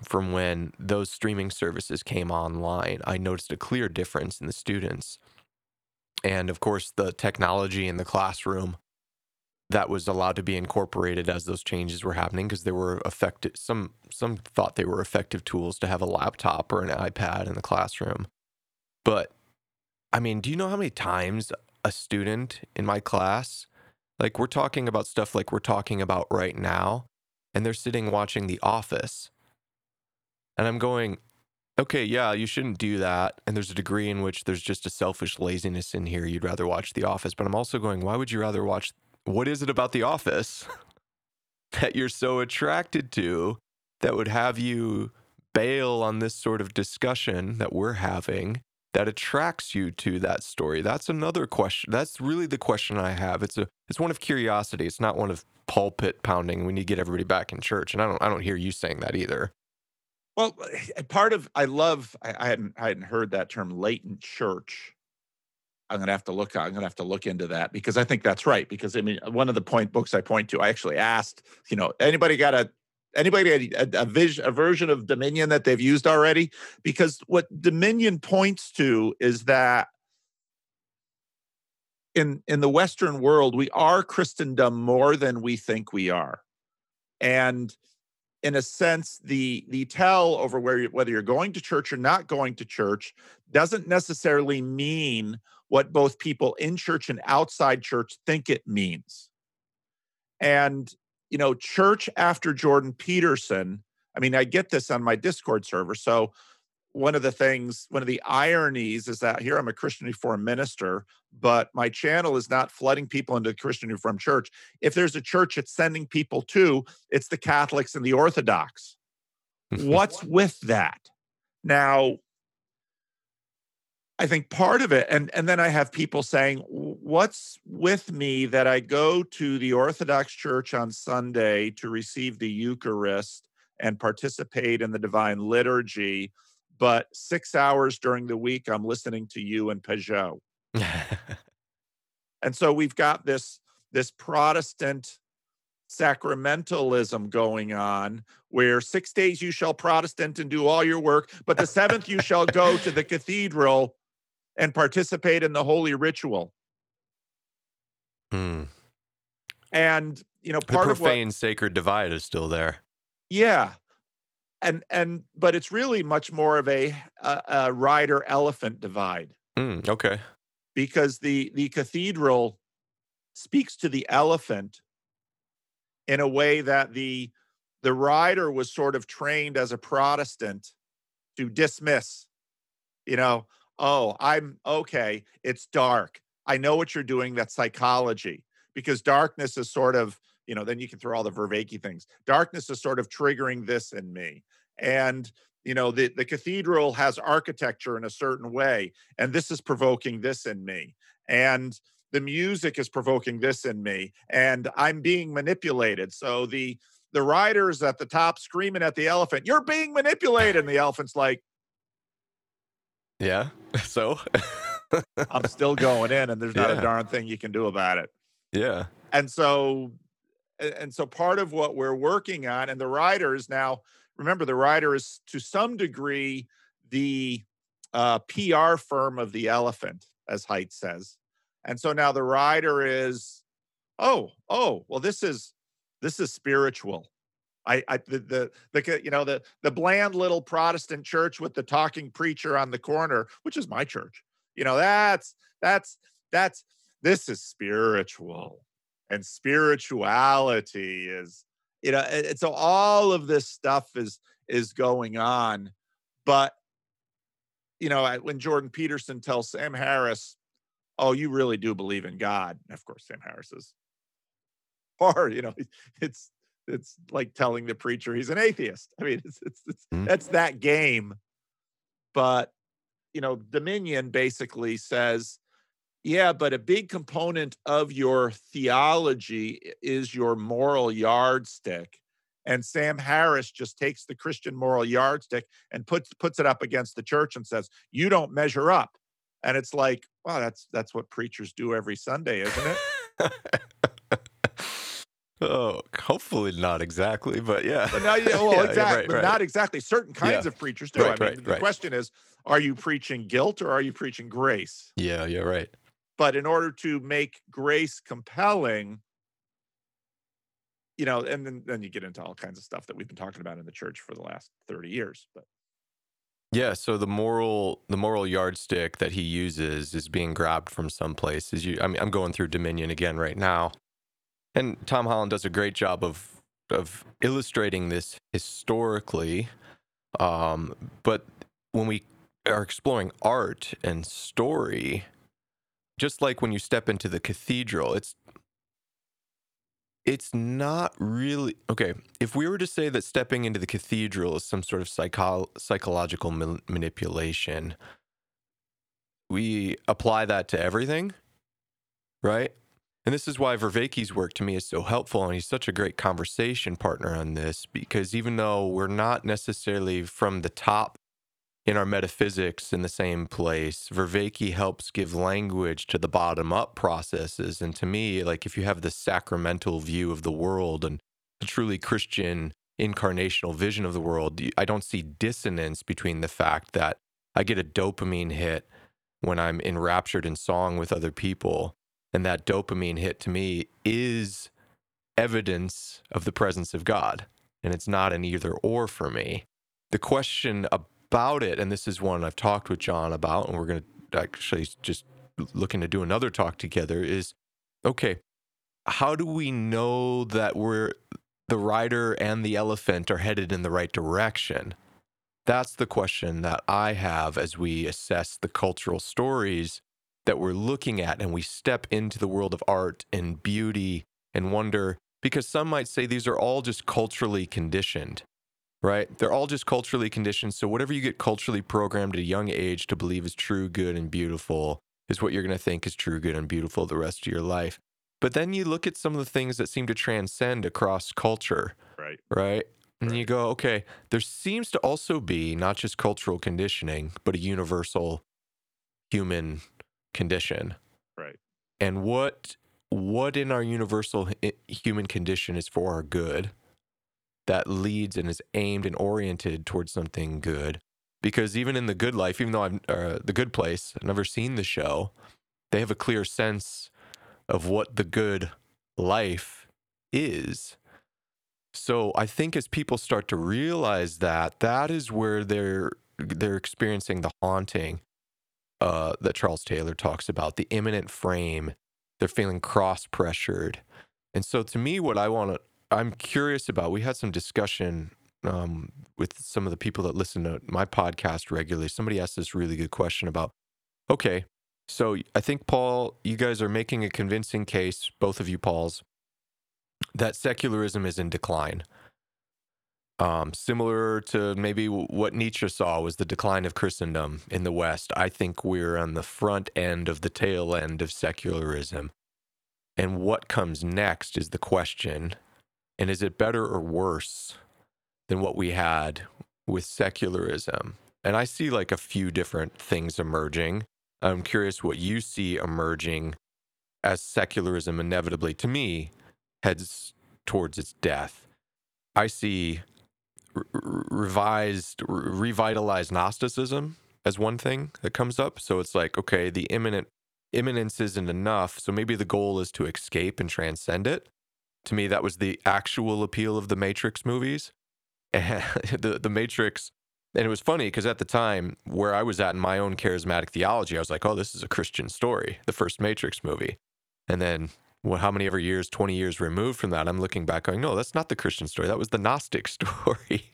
from when those streaming services came online, I noticed a clear difference in the students. And of course, the technology in the classroom that was allowed to be incorporated as those changes were happening because they were effective some some thought they were effective tools to have a laptop or an iPad in the classroom. But I mean, do you know how many times a student in my class like we're talking about stuff like we're talking about right now and they're sitting watching The Office. And I'm going, okay, yeah, you shouldn't do that. And there's a degree in which there's just a selfish laziness in here. You'd rather watch The Office. But I'm also going, why would you rather watch what is it about The Office that you're so attracted to that would have you bail on this sort of discussion that we're having that attracts you to that story? That's another question. That's really the question I have. It's a it's one of curiosity. It's not one of pulpit pounding. We need to get everybody back in church. And I don't I don't hear you saying that either. Well, eh, eh, part of I love I, I hadn't I hadn't heard that term latent church I'm to have to look. I'm to have to look into that because I think that's right. Because I mean, one of the point books I point to, I actually asked, you know, anybody got a anybody a, a, vision, a version of Dominion that they've used already? Because what Dominion points to is that in in the Western world, we are Christendom more than we think we are, and in a sense, the the tell over where you, whether you're going to church or not going to church doesn't necessarily mean what both people in church and outside church think it means. And, you know, church after Jordan Peterson, I mean, I get this on my Discord server. So, one of the things, one of the ironies is that here I'm a Christian Reformed minister, but my channel is not flooding people into Christian Reformed church. If there's a church it's sending people to, it's the Catholics and the Orthodox. What's with that? Now, I think part of it, and, and then I have people saying, What's with me that I go to the Orthodox Church on Sunday to receive the Eucharist and participate in the divine liturgy, but six hours during the week I'm listening to you and Pageau? and so we've got this, this Protestant sacramentalism going on where six days you shall protestant and do all your work but the seventh you shall go to the cathedral and participate in the holy ritual. Hmm. And you know, part the profane of what, sacred divide is still there. Yeah, and and but it's really much more of a a, a rider elephant divide. Mm, okay. Because the the cathedral speaks to the elephant in a way that the the rider was sort of trained as a Protestant to dismiss. You know, oh, I'm okay. It's dark. I know what you're doing. That's psychology because darkness is sort of, you know, then you can throw all the Vervaeke things. Darkness is sort of triggering this in me. And, you know, the, the cathedral has architecture in a certain way, and this is provoking this in me. And the music is provoking this in me. And I'm being manipulated. So the the riders at the top screaming at the elephant, You're being manipulated. And the elephant's like, yeah. So I'm still going in and there's not yeah. a darn thing you can do about it. Yeah. And so and so part of what we're working on and the rider is now remember the rider is to some degree the uh, PR firm of the elephant as Haidt says. And so now the rider is oh, oh, well this is this is spiritual. I, I the, the the you know the the bland little Protestant church with the talking preacher on the corner, which is my church. You know that's that's that's this is spiritual, and spirituality is you know and so all of this stuff is is going on, but you know when Jordan Peterson tells Sam Harris, "Oh, you really do believe in God," and of course Sam Harris is hard. You know, it's it's like telling the preacher he's an atheist. I mean, it's, it's, it's mm-hmm. that's that game. But you know, Dominion basically says, yeah, but a big component of your theology is your moral yardstick. And Sam Harris just takes the Christian moral yardstick and puts puts it up against the church and says, "You don't measure up." And it's like, wow, that's that's what preachers do every Sunday, isn't it? Oh, hopefully not exactly, but yeah. But now, yeah, well, yeah, exactly, yeah, right, but right. not exactly. Certain kinds yeah. of preachers do. Right, I mean, the question is, are you preaching guilt or are you preaching grace? Yeah, yeah, right. But in order to make grace compelling, you know, and then, then you get into all kinds of stuff that we've been talking about in the church for the last 30 years. But yeah, so the moral the moral yardstick that he uses is being grabbed from some places. You, I mean, I'm going through Dominion again right now, and Tom Holland does a great job of of illustrating this historically. Um, but when we are exploring art and story, just like when you step into the cathedral, it's it's not really okay. If we were to say that stepping into the cathedral is some sort of psycho- psychological ma- manipulation, we apply that to everything, right? And this is why Vervaeke's work to me is so helpful. And he's such a great conversation partner on this because even though we're not necessarily from the top in our metaphysics in the same place. Vervaeke helps give language to the bottom up processes. And to me, like if you have the sacramental view of the world and a truly Christian incarnational vision of the world, I don't see dissonance between the fact that I get a dopamine hit when I'm enraptured in song with other people. And that dopamine hit to me is evidence of the presence of God. And it's not an either or for me. The question about about it, and this is one I've talked with John about, and we're going to actually just looking to do another talk together, is okay, how do we know that we're the rider and the elephant are headed in the right direction? That's the question that I have as we assess the cultural stories that we're looking at and we step into the world of art and beauty and wonder because some might say these are all just culturally conditioned right? They're all just culturally conditioned. So whatever you get culturally programmed at a young age to believe is true, good, and beautiful is what you're going to think is true, good, and beautiful the rest of your life. But then you look at some of the things that seem to transcend across culture. Right. Right. And right. you go, okay, there seems to also be not just cultural conditioning, but a universal human condition. Right. And what what in our universal eh, human condition is for our good that leads and is aimed and oriented towards something good. Because even in the good life, even though I'm uh, the good place, I've never seen the show, they have a clear sense of what the good life is. So I think as people start to realize that, that is where they're they're experiencing the haunting uh, that Charles Taylor talks about, the immanent frame. They're feeling cross pressured. And so to me, what I want to I'm curious about. We had some discussion um, with some of the people that listen to my podcast regularly. Somebody asked this really good question about, okay, so I think Paul, you guys are making a convincing case, both of you, Pauls, that secularism is in decline. Um, similar to maybe what Nietzsche saw was the decline of Christendom in the West. I think we're on the front end of the tail end of secularism. And what comes next is the question and is it better or worse than what we had with secularism? And I see like a few different things emerging. I'm curious what you see emerging as secularism inevitably, to me, heads towards its death. I see revised, revitalized Gnosticism as one thing that comes up. So it's like, okay, the immanent immanence isn't enough. So maybe the goal is to escape and transcend it to me that was the actual appeal of the Matrix movies. And the the Matrix and it was funny because at the time where I was at in my own charismatic theology, I was like, "Oh, this is a Christian story, the first Matrix movie." And then, well, how many ever years, twenty years removed from that, I'm looking back, going, "No, that's not the Christian story. That was the Gnostic story.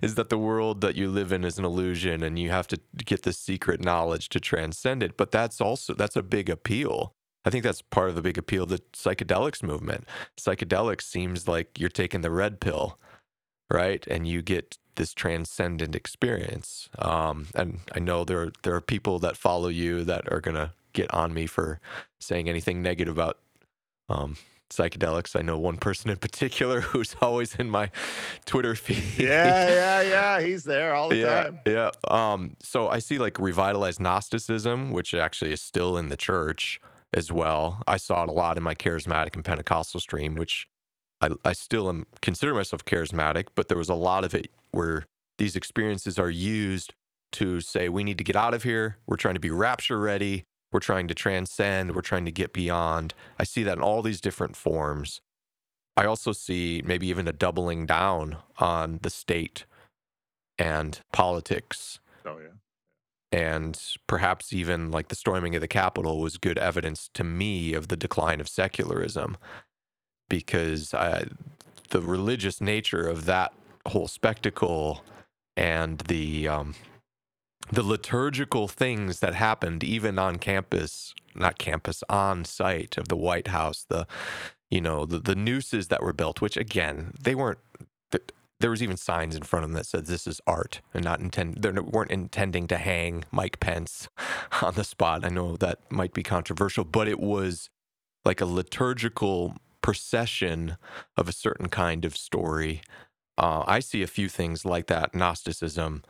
is that the world that you live in is an illusion, and you have to get the secret knowledge to transcend it." But that's also that's a big appeal I think that's part of the big appeal of the psychedelics movement. Psychedelics seems like you're taking the red pill, right? And you get this transcendent experience. Um, and I know there there are people that follow you that are gonna get on me for saying anything negative about um, psychedelics. I know one person in particular who's always in my Twitter feed. Yeah, yeah, yeah. He's there all the yeah, time. Yeah. Um, so I see like revitalized Gnosticism, which actually is still in the church as well. I saw it a lot in my charismatic and Pentecostal stream, which I, I still am consider myself charismatic, but there was a lot of it where these experiences are used to say we need to get out of here. We're trying to be rapture ready. We're trying to transcend. We're trying to get beyond. I see that in all these different forms. I also see maybe even a doubling down on the state and politics. Oh yeah. And perhaps even like the storming of the Capitol was good evidence to me of the decline of secularism because I, the religious nature of that whole spectacle and the um, the liturgical things that happened even on campus, not campus, on site of the White House, the you know the the nooses that were built, which again they weren't. There was even signs in front of them that said this is art and not intend. They weren't intending to hang Mike Pence on the spot. I know that might be controversial, but it was like a liturgical procession of a certain kind of story. Uh, I see a few things like that Gnosticism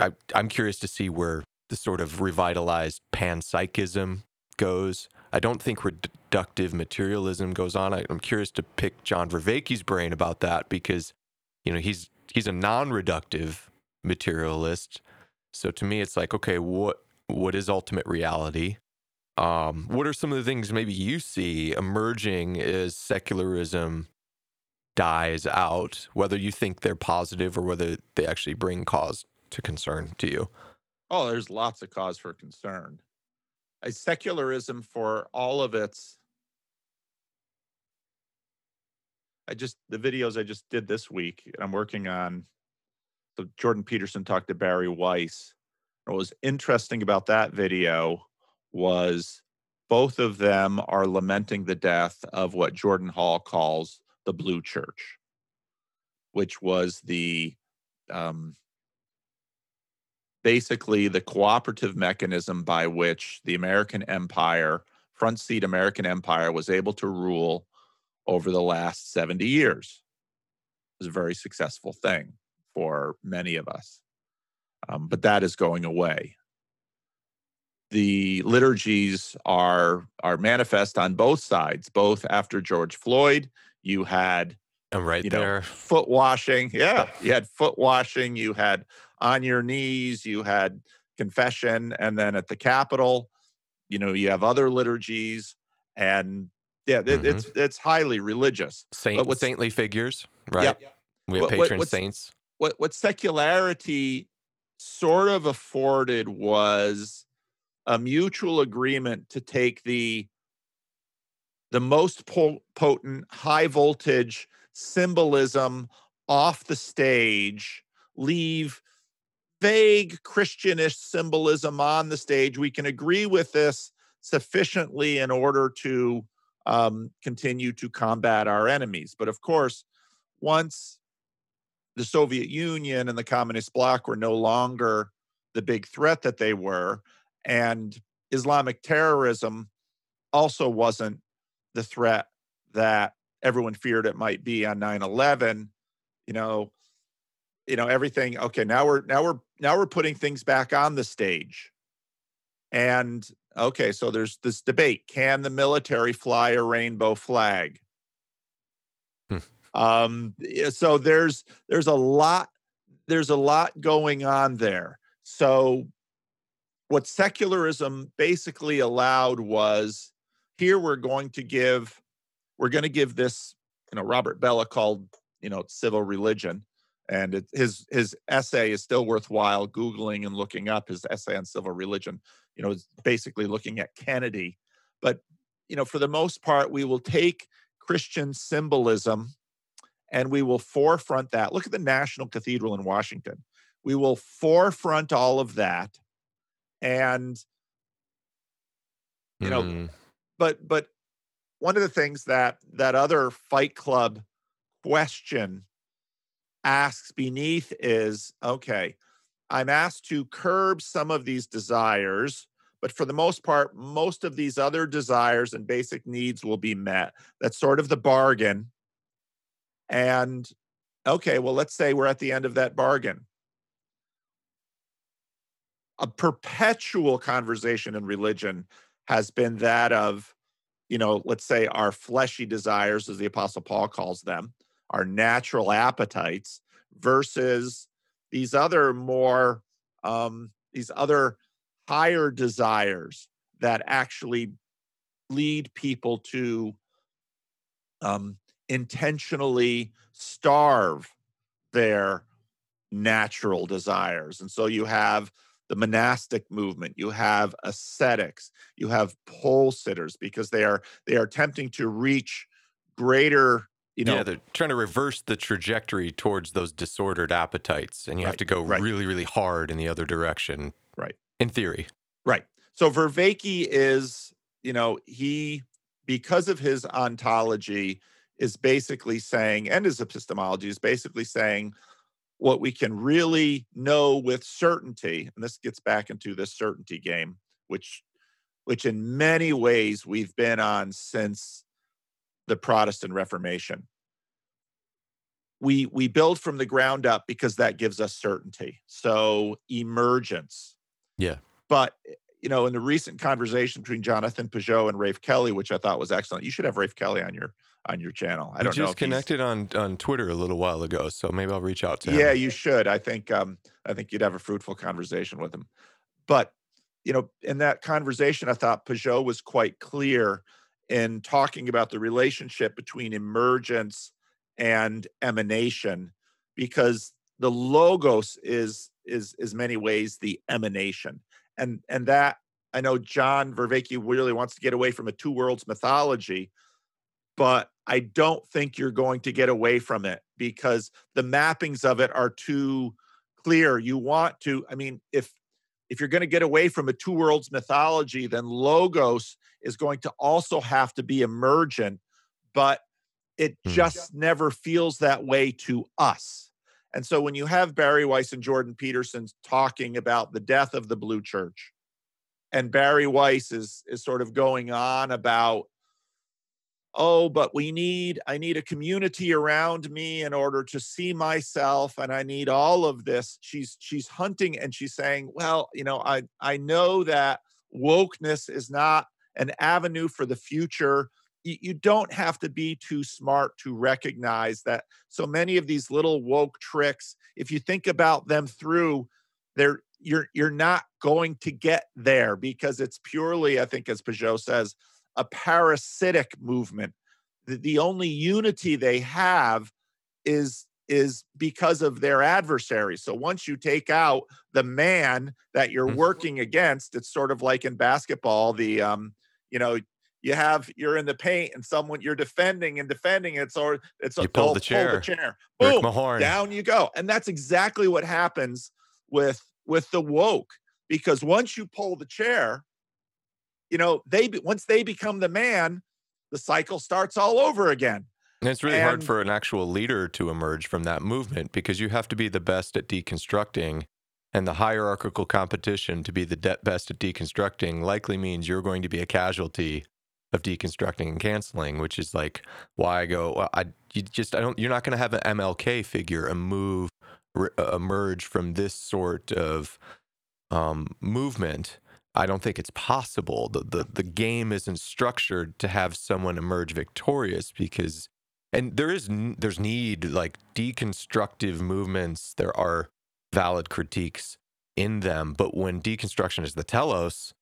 I, I'm curious to see where the sort of revitalized panpsychism goes. I don't think reductive materialism goes on. I, am curious to pick John Vervaeke's brain about that because, you know, he's he's a non-reductive materialist. So to me, it's like, okay, what what is ultimate reality? Um, what are some of the things maybe you see emerging as secularism dies out? Whether you think they're positive or whether they actually bring cause to concern to you? Oh, there's lots of cause for concern. A secularism for all of its I just the videos I just did this week, and I'm working on. So Jordan Peterson talked to Bari Weiss. What was interesting about that video was both of them are lamenting the death of what Jordan Hall calls the Blue Church, which was the um, basically the cooperative mechanism by which the American empire, front seat American empire, was able to rule over the last 70 years. It was a very successful thing for many of us. Um, but that is going away. The liturgies are are manifest on both sides. Both after George Floyd, you had I'm right you there. Know, foot washing. Yeah, you had foot washing. You had on your knees. You had confession, and then at the Capitol, you know, you have other liturgies, and yeah, mm-hmm. it's it's highly religious. Saint, with saintly figures, right? Yeah. We have patron what, saints. What what secularity sort of afforded was a mutual agreement to take the the most po- potent high voltage symbolism off the stage leave vague Christianish symbolism on the stage. We can agree with this sufficiently in order to um, continue to combat our enemies. But of course, once the Soviet Union and the communist bloc were no longer the big threat that they were, and Islamic terrorism also wasn't the threat that everyone feared it might be on 9-11 you know you know everything okay now we're now we're now we're putting things back on the stage and okay so there's this debate can the military fly a rainbow flag? Hmm. um so there's there's a lot there's a lot going on there. So what secularism basically allowed was here we're going to give we're going to give this you know robert Bellah called you know civil religion and it, his his essay is still worthwhile googling and looking up his essay on civil religion you know basically looking at kennedy. But you know for the most part we will take christian symbolism and we will forefront that. Look at the national cathedral in washington. We will forefront all of that and you know mm. but but one of the things that that other fight club question asks beneath is okay, I'm asked to curb some of these desires, but for the most part, most of these other desires and basic needs will be met. That's sort of the bargain. And okay, well, let's say we're at the end of that bargain. A perpetual conversation in religion has been that of, you know, let's say our fleshy desires, as the Apostle Paul calls them, our natural appetites versus these other more um, these other higher desires that actually lead people to um, intentionally starve their natural desires. And so you have the monastic movement, you have ascetics, you have pole sitters because they are they are attempting to reach greater you know, yeah, they're trying to reverse the trajectory towards those disordered appetites, and you Right, have to go right. really, really hard in the other direction. Right. In theory. Right. So Vervaeke is, you know, he because of his ontology is basically saying, and his epistemology is basically saying what we can really know with certainty, and this gets back into this certainty game, which which in many ways we've been on since the Protestant Reformation. We we build from the ground up because that gives us certainty. So emergence. Yeah. But you know, in the recent conversation between Jonathan Pageau and Rafe Kelly, which I thought was excellent, you should have Rafe Kelly on your on your channel. I We don't know. just if he's- connected on on Twitter a little while ago, so maybe I'll reach out to him. Yeah, you should. I think um, I think you'd have a fruitful conversation with him. But you know, in that conversation, I thought Pageau was quite clear in talking about the relationship between emergence and emanation, because the logos is is is many ways the emanation, and and that I know John Vervaeke really wants to get away from a two worlds mythology, but I don't think you're going to get away from it because the mappings of it are too clear. You want to, I mean, if if you're going to get away from a two worlds mythology, then logos is going to also have to be emergent, but it Hmm. just never feels that way to us. And so when you have Bari Weiss and Jordan Peterson talking about the death of the Blue Church, and Bari Weiss is is sort of going on about oh but we need i need a community around me in order to see myself and i need all of this she's she's hunting and she's saying well you know i i know that wokeness is not an avenue for the future you, don't have to be too smart to recognize that so many of these little woke tricks if you think about them through they're you're you're not going to get there because it's purely i think as pageau says a parasitic movement. The, the only unity they have is is because of their adversaries. So once you take out the man that you're Mhm. working against, it's sort of like in basketball. The um, you know, you have you're in the paint and someone you're defending and defending. It's or it's You pull oh, the chair. pull the chair. Rick Boom, Mahorn. down you go. And that's exactly what happens with with the woke because once you pull the chair, you know, they once they become the man, the cycle starts all over again. And it's really hard for an actual leader to emerge from that movement because you have to be the best at deconstructing. And the hierarchical competition to be the best at deconstructing likely means you're going to be a casualty of deconstructing and canceling, which is like why I go, well, I you just I don't you're not going to have an MLK figure a move re- uh, emerge from this sort of um, movement. I don't think it's possible. The, the the game isn't structured to have someone emerge victorious because and there is there's need like deconstructive movements there are valid critiques in them but when deconstruction is the telos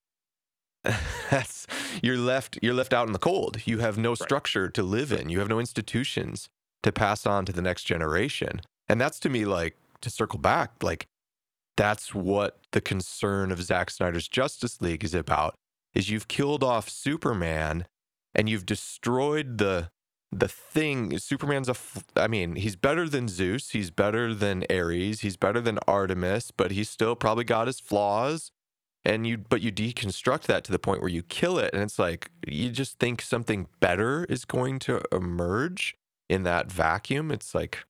that's you're left you're left out in the cold. You have no structure to live in. You have no institutions to pass on to the next generation. And that's to me like to circle back like that's what the concern of Zack Snyder's Justice League is about is you've killed off Superman and you've destroyed the the thing Superman's a f- I mean he's better than Zeus he's better than Ares he's better than Artemis but he's still probably got his flaws. And you but you deconstruct that to the point where you kill it and it's like you just think something better is going to emerge in that vacuum. It's like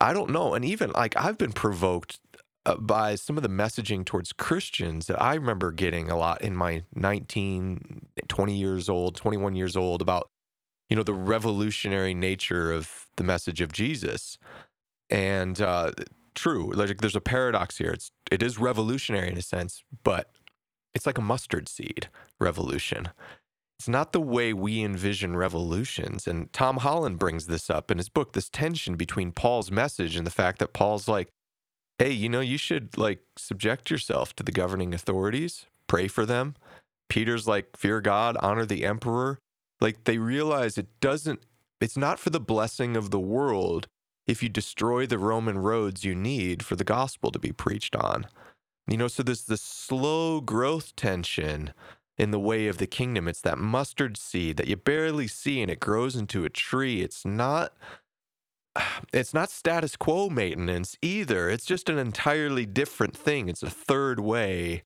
I don't know. And even like I've been provoked uh, by some of the messaging towards Christians that I remember getting a lot in my 19 20 years old 21 years old about you know the revolutionary nature of the message of Jesus. And uh true like there's a paradox here. It's it is revolutionary in a sense but it's like a mustard seed revolution. It's not the way we envision revolutions. And tom holland brings this up in his book this tension between paul's message and the fact that paul's like hey you know you should like subject yourself to the governing authorities pray for them. Peter's like fear god honor the emperor like they realize it doesn't it's not for the blessing of the world if you destroy the Roman roads you need for the gospel to be preached on. You know, so there's this slow growth tension in the way of the kingdom. It's that mustard seed that you barely see and it grows into a tree. It's not it's not status quo maintenance either. It's just an entirely different thing. It's a third way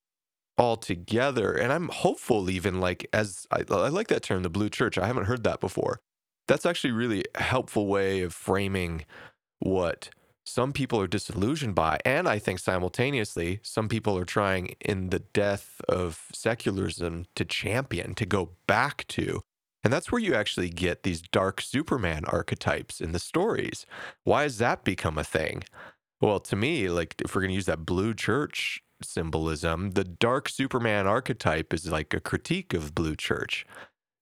altogether. And I'm hopeful, even like as I, I like that term, the blue church. I haven't heard that before. That's actually really helpful way of framing what some people are disillusioned by. And I think simultaneously, some people are trying in the death of secularism to champion, to go back to. And that's where you actually get these dark Superman archetypes in the stories. Why has that become a thing? Well, to me, like if we're going to use that blue church symbolism, the dark Superman archetype is like a critique of blue church.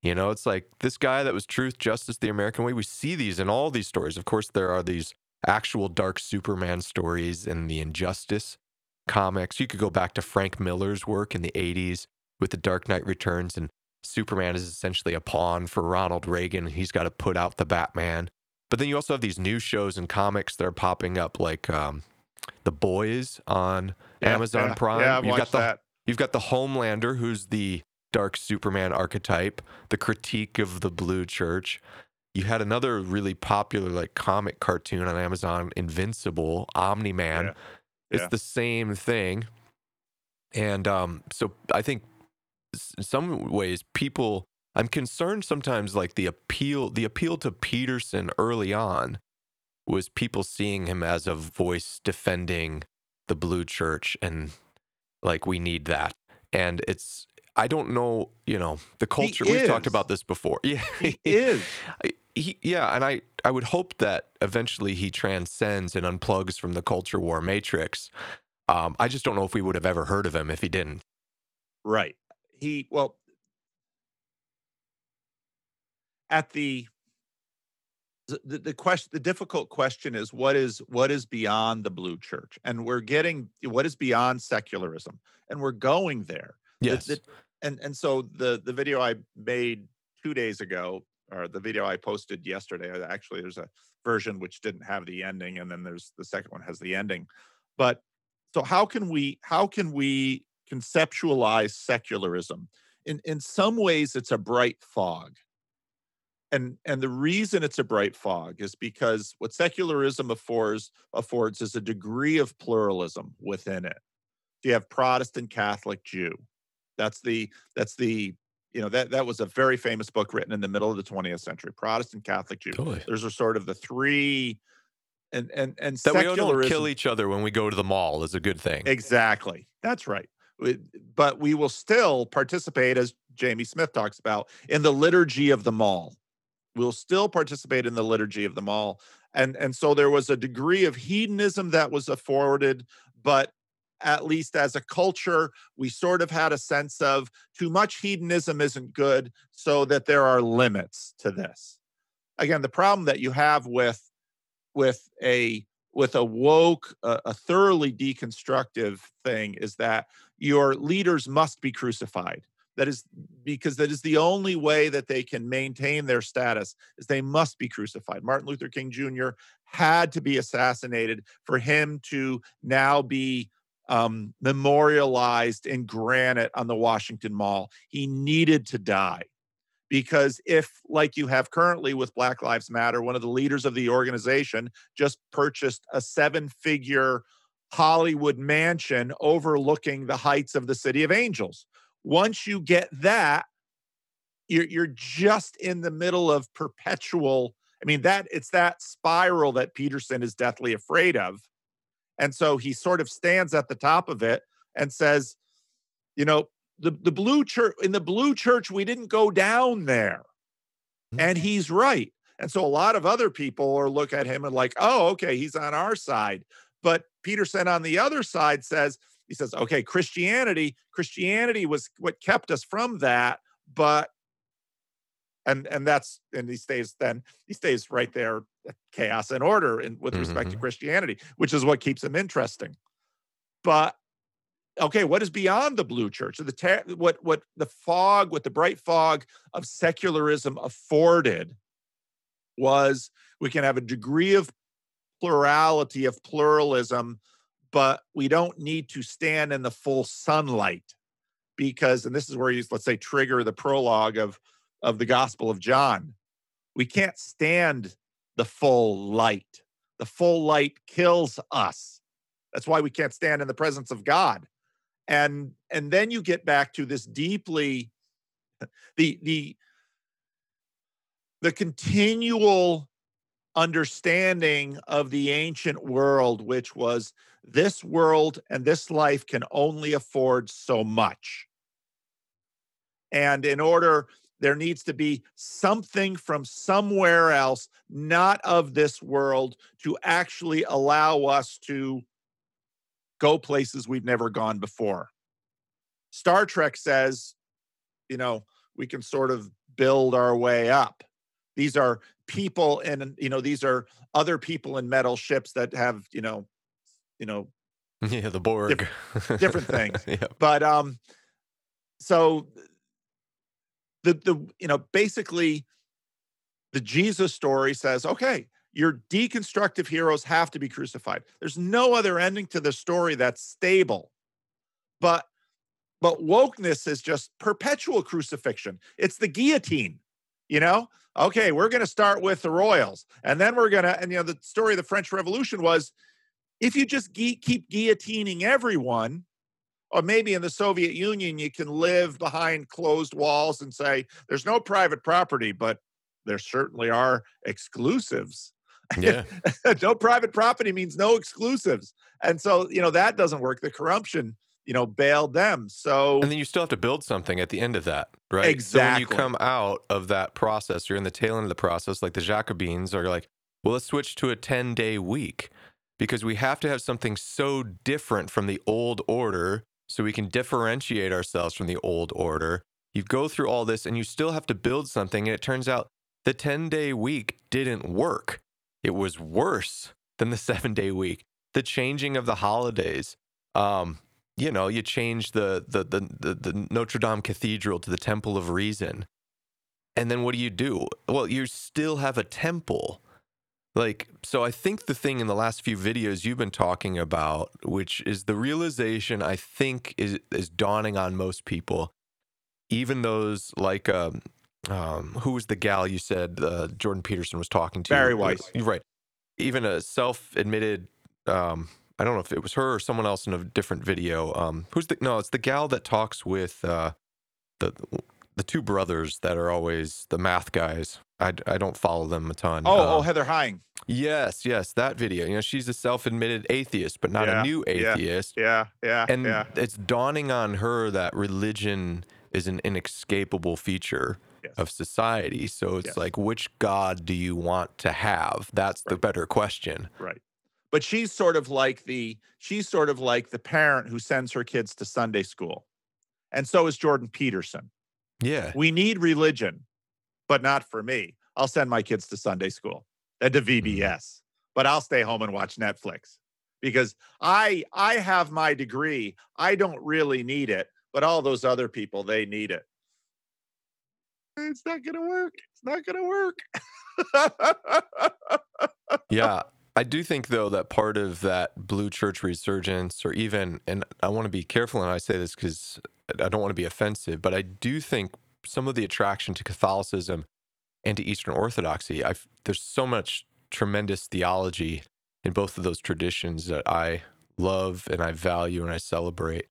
You know, it's like this guy that was truth, justice, the American way. We see these in all these stories. Of course, there are these actual dark Superman stories in the Injustice comics. You could go back to Frank Miller's work in the 80s with The Dark Knight Returns, and Superman is essentially a pawn for Ronald Reagan. He's got to put out the Batman. But then you also have these new shows and comics that are popping up, like um, The Boys on yeah, Amazon yeah, Prime. Yeah, I've you've got the that. you've got the Homelander, who's the dark Superman archetype, the critique of the blue church. You had another really popular like comic cartoon on Amazon, Invincible, Omni Man. Yeah. It's the same thing. And um, so I think in some ways people I'm concerned sometimes like the appeal the appeal to Peterson early on was people seeing him as a voice defending the blue church and like we need that. And it's I don't know, you know, the culture we've talked about this before. Yeah. He is. He, yeah, and I, I would hope that eventually he transcends and unplugs from the culture war matrix. Um, I just don't know if we would have ever heard of him if he didn't. Right. He well at the the, the question the difficult question is what is what is beyond the blue church? And we're getting what is beyond secularism? And we're going there. Yes. the- and and so the the video i made two days ago or the video i posted yesterday uh, actually there's a version which didn't have the ending and then there's the second one has the ending. But so how can we how can we conceptualize secularism? In in some ways it's a bright fog and and the reason it's a bright fog is because what secularism affords affords is a degree of pluralism within it you have protestant catholic jew that's the that's the you know that that was a very famous book written in the middle of the 20th century protestant catholic jew Totally. those are sort of the three and and and That we oh, don't secularism kill each other when we go to the mall is a good thing. Exactly. That's right. But we will still participate, as Jamie Smith talks about, in the liturgy of the mall. We'll still participate in the liturgy of the mall. And, and so there was a degree of hedonism that was afforded, but at least as a culture, we sort of had a sense of too much hedonism isn't good, so that there are limits to this. Again, the problem that you have with with a with a woke, uh, a thoroughly deconstructive thing is that your leaders must be crucified. That is because that is the only way that they can maintain their status is they must be crucified. Martin Luther King Jr. had to be assassinated for him to now be um, memorialized in granite on the Washington Mall. He needed to die because if like you have currently with black lives matter one of the leaders of the organization just purchased a seven figure hollywood mansion overlooking the heights of the city of angels once you get that you're, you're just in the middle of perpetual i mean that it's that spiral that peterson is deathly afraid of. And so he sort of stands at the top of it and says you know the, the blue church in the blue church we didn't go down there. And mm-hmm. he's right. And so a lot of other people are look at him and like oh okay he's on our side. But peterson on the other side says he says okay christianity christianity was what kept us from that but and and that's and he stays then he stays right there chaos and order in, with respect to Mhm. christianity which is what keeps him interesting but okay what is beyond the blue church the ter- what what the fog what the bright fog of secularism afforded was we can have a degree of plurality of pluralism, but we don't need to stand in the full sunlight because, and this is where you let's say trigger the prologue of of the Gospel of John. We can't stand the full light. The full light kills us. That's why we can't stand in the presence of God. And and then you get back to this deeply the the the continual understanding of the ancient world, which was this world and this life can only afford so much. And in order, there needs to be something from somewhere else, not of this world, to actually allow us to go places we've never gone before. Star Trek says, you know, we can sort of build our way up. These are people and you know these are other people in metal ships that have you know you know yeah the borg. Different, different things. Yeah. but um so the the you know basically the jesus story says okay your deconstructive heroes have to be crucified. There's no other ending to the story that's stable. But but wokeness is just perpetual crucifixion. It's the guillotine you know? Okay, we're going to start with the royals. And then we're going to, and you know, the story of the French Revolution was if you just keep guillotining everyone, or maybe in the Soviet Union, you can live behind closed walls and say there's no private property, but there certainly are exclusives. Yeah. no private property means no exclusives. And so, you know, that doesn't work. The corruption you know, bailed them. So And then you still have to build something at the end of that, right? Exactly. So when you come out of that process, you're in the tail end of the process, like the Jacobins are like, well, let's switch to a 10 day week because we have to have something so different from the old order so we can differentiate ourselves from the old order. You go through all this and you still have to build something. And it turns out the 10 day week didn't work. It was worse than the seven day week. The changing of the holidays, um, you know, you change the, the the the the, Notre Dame Cathedral to the Temple of Reason. And then what do you do? Well, you still have a temple. Like, so I think the thing in the last few videos you've been talking about, which is the realization I think is is dawning on most people, even those like um, um who was the gal you said uh, Jordan Peterson was talking to? Bari Weiss. Right. Even a self-admitted um I don't know if it was her or someone else in a different video. Um, who's the no? It's the gal that talks with uh, the the two brothers that are always the math guys. I, I don't follow them a ton. Oh, uh, oh, Heather Heying. Yes, yes, that video. You know, she's a self-admitted atheist, but not yeah, a new atheist. Yeah, yeah, and yeah. it's dawning on her that religion is an inescapable feature yes. of society. So it's yes. like, which God do you want to have? That's right. the better question. Right but she's sort of like the she's sort of like the parent who sends her kids to Sunday school. And so is Jordan Peterson. Yeah. We need religion, but not for me. I'll send my kids to Sunday school and to VBS, mm. but I'll stay home and watch Netflix because I I have my degree. I don't really need it, but all those other people they need it. It's not going to work. It's not going to work. yeah, I do think, though, that part of that blue church resurgence, or even, and I want to be careful when I say this because I don't want to be offensive, but I do think some of the attraction to Catholicism and to Eastern Orthodoxy, I've, there's so much tremendous theology in both of those traditions that I love and I value and I celebrate.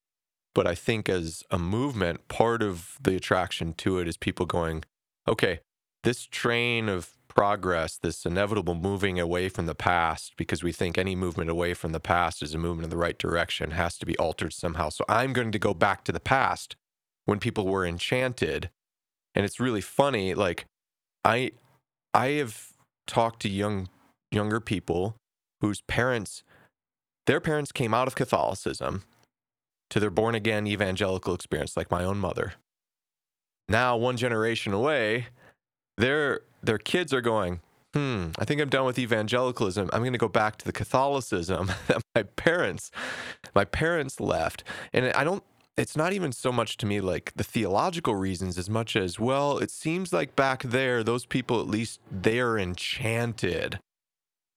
But I think as a movement, part of the attraction to it is people going, okay, this train of progress, this inevitable moving away from the past, because we think any movement away from the past is a movement in the right direction, has to be altered somehow. So I'm going to go back to the past when people were enchanted. And it's really funny. Like, I, I have talked to young, younger people whose parents, their parents came out of Catholicism to their born again evangelical experience, like my own mother. Now, one generation away, their their kids are going, hmm, I think I'm done with evangelicalism. I'm going to go back to the Catholicism that my parents, my parents left. And I don't, it's not even so much to me like the theological reasons as much as well it seems like back there those people at least they're enchanted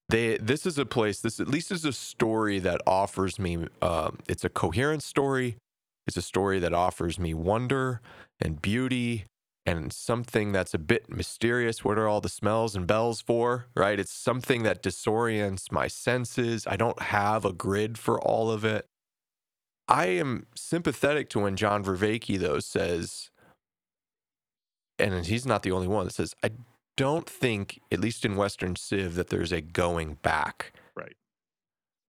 they this is a place this at least is a story that offers me um, it's a coherent story it's a story that offers me wonder and beauty and something that's a bit mysterious what are all the smells and bells for right it's something that disorients my senses i don't have a grid for all of it i am sympathetic to when john vervaeke though says and he's not the only one that says i don't think, at least in Western Civ, that there's a going back. Right.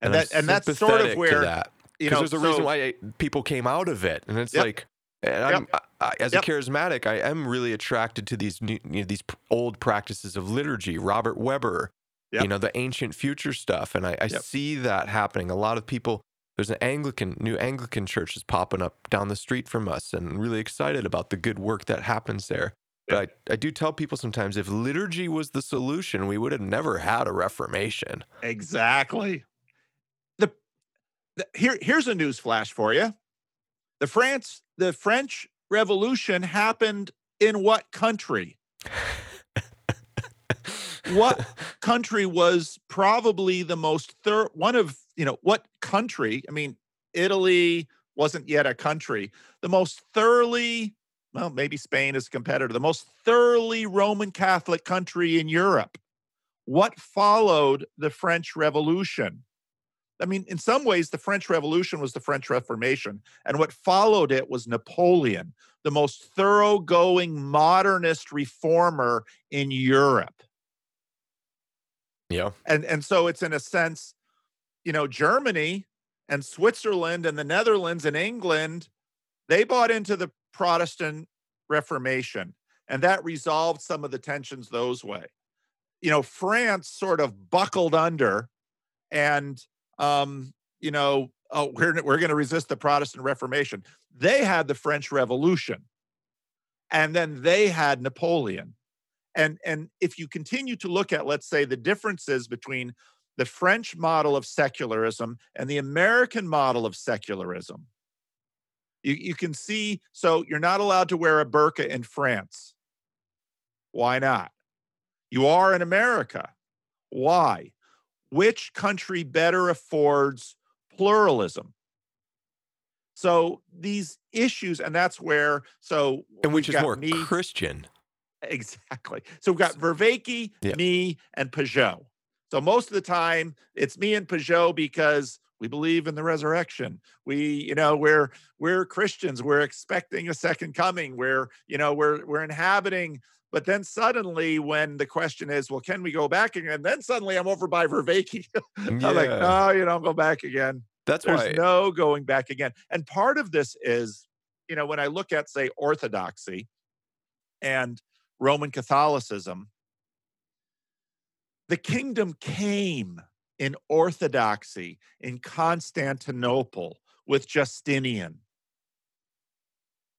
And, And, that and that's sort of where that. you Because know there's a so- reason why people came out of it, and it's Yep. like, and I'm, I, I- as Yep. a charismatic, I am really attracted to these new, you know, these old practices of liturgy. Robert Webber, Yep. you know, the ancient future stuff, and I, I Yep. see that happening. A lot of people. There's an Anglican, new Anglican church is popping up down the street from us, and really excited about the good work that happens there. But I, I do tell people sometimes if liturgy was the solution, we would have never had a Reformation. Exactly. The, the here here's a news flash for you. The France the French Revolution happened in what country? What country was probably the most one of, you know, what country? I mean, Italy wasn't yet a country. The most thoroughly well, maybe Spain is a competitor, the most thoroughly Roman Catholic country in Europe. What followed the French Revolution? I mean, in some ways, the French Revolution was the French Reformation, and what followed it was Napoleon, the most thoroughgoing modernist reformer in Europe. Yeah. And and so it's in a sense, you know, Germany and Switzerland and the Netherlands and England, they bought into the Protestant Reformation, and that resolved some of the tensions those way. You know, France sort of buckled under, and um, you know, oh, we're we're going to resist the Protestant Reformation. They had the French Revolution, and then they had Napoleon. And and if you continue to look at, let's say, the differences between the French model of secularism and the American model of secularism, you, you can see. So you're not allowed to wear a burqa in France. Why not? You are in America. Why? Which country better affords pluralism? So these issues, and that's where so And which is more me, Christian. Exactly. So we've got Vervaeke, Yeah. me, and Pageau. So most of the time it's me and Pageau because we believe in the resurrection. We, you know, we're we're Christians. We're expecting a second coming. We're, you know, we're we're inhabiting. But then suddenly, when the question is, well, can we go back again? Then suddenly I'm over by Vervaeke. I'm like, no, you don't go back again. That's There's why. no going back again. And part of this is, you know, when I look at, say, Orthodoxy and Roman Catholicism, the kingdom came in Orthodoxy in Constantinople with Justinian.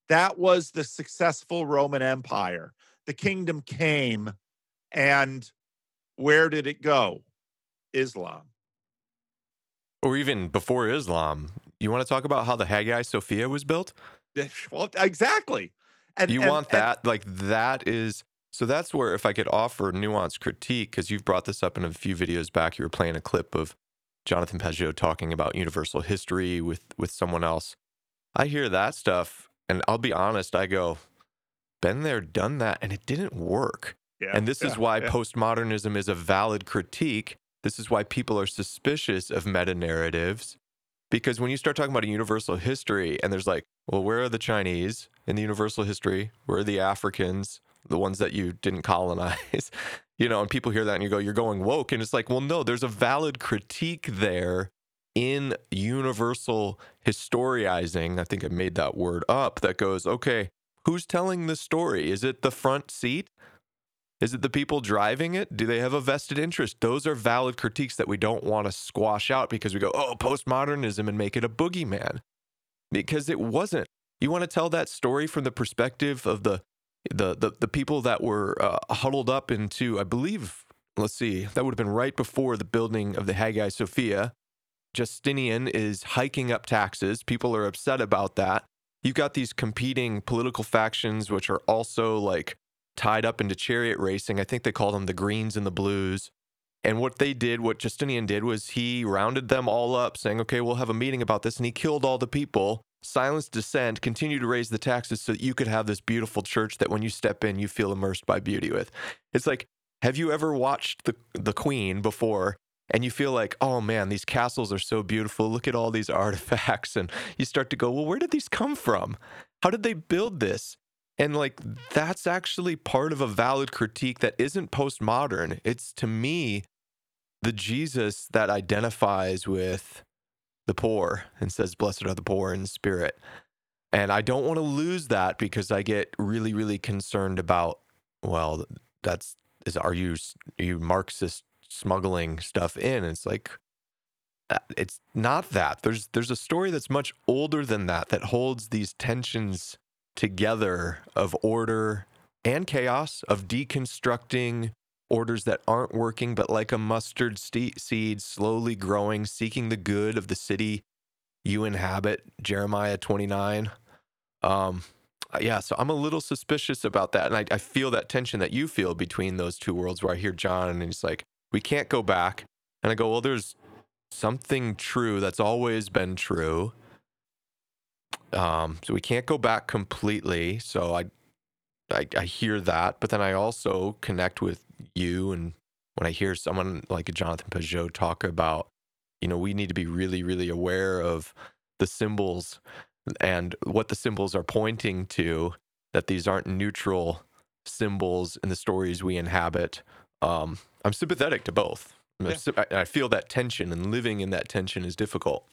That was the successful Roman Empire. The kingdom came, and where did it go? Islam. or even before Islam. You want to talk about how the Hagia Sophia was built? Well, exactly. And you and- want and- that? like that is so that's where if I could offer nuanced critique, because you've brought this up in a few videos back, you were playing a clip of Jonathan Pageau talking about universal history with with someone else. I hear that stuff, and I'll be honest, I go, been there, done that, and it didn't work. Yeah, And this is why yeah. postmodernism is a valid critique. This is why people are suspicious of meta narratives. Because when you start talking about a universal history, and there's like, well, where are the Chinese in the universal history? Where are the Africans, the ones that you didn't colonize? you know, and people hear that and you go, you're going woke. And it's like, well, no, there's a valid critique there in universal historizing. I think I made that word up that goes, okay, who's telling the story? Is it the front seat? Is it the people driving it? Do they have a vested interest? Those are valid critiques that we don't want to squash out because we go, oh, postmodernism and make it a boogeyman. Because it wasn't. You want to tell that story from the perspective of the the the, the people that were uh, huddled up into, I believe, let's see, that would have been right before the building of the Hagia Sophia. Justinian is hiking up taxes. People are upset about that. You've got these competing political factions, which are also like tied up into chariot racing. I think they call them the Greens and the Blues. And what they did, what Justinian did, was he rounded them all up, saying, okay, we'll have a meeting about this. And he killed all the people, silenced dissent, continued to raise the taxes so that you could have this beautiful church that when you step in, you feel immersed by beauty with. It's like, have you ever watched the, the Queen before and you feel like, oh man, these castles are so beautiful. Look at all these artifacts. And you start to go, well, where did these come from? How did they build this? And like, that's actually part of a valid critique that isn't postmodern. It's to me the Jesus that identifies with the poor and says, blessed are the poor in spirit. And I don't want to lose that because I get really, really concerned about, well, that's is are you are you Marxist smuggling stuff in. It's like uh, it's not that. There's there's a story that's much older than that that holds these tensions together of order and chaos, of deconstructing orders that aren't working, but like a mustard st- seed slowly growing, seeking the good of the city you inhabit. Jeremiah 29. Um, yeah, so I'm a little suspicious about that. And I, I feel that tension that you feel between those two worlds where I hear John and he's like, we can't go back. And I go, well, there's something true that's always been true. Um, so we can't go back completely. So I, I, I hear that, but then I also connect with you, and when I hear someone like a Jonathan Pageau talk about, you know, we need to be really, really aware of the symbols and what the symbols are pointing to. That these aren't neutral symbols in the stories we inhabit. Um, I'm sympathetic to both. Yeah. I feel that tension, and living in that tension is difficult.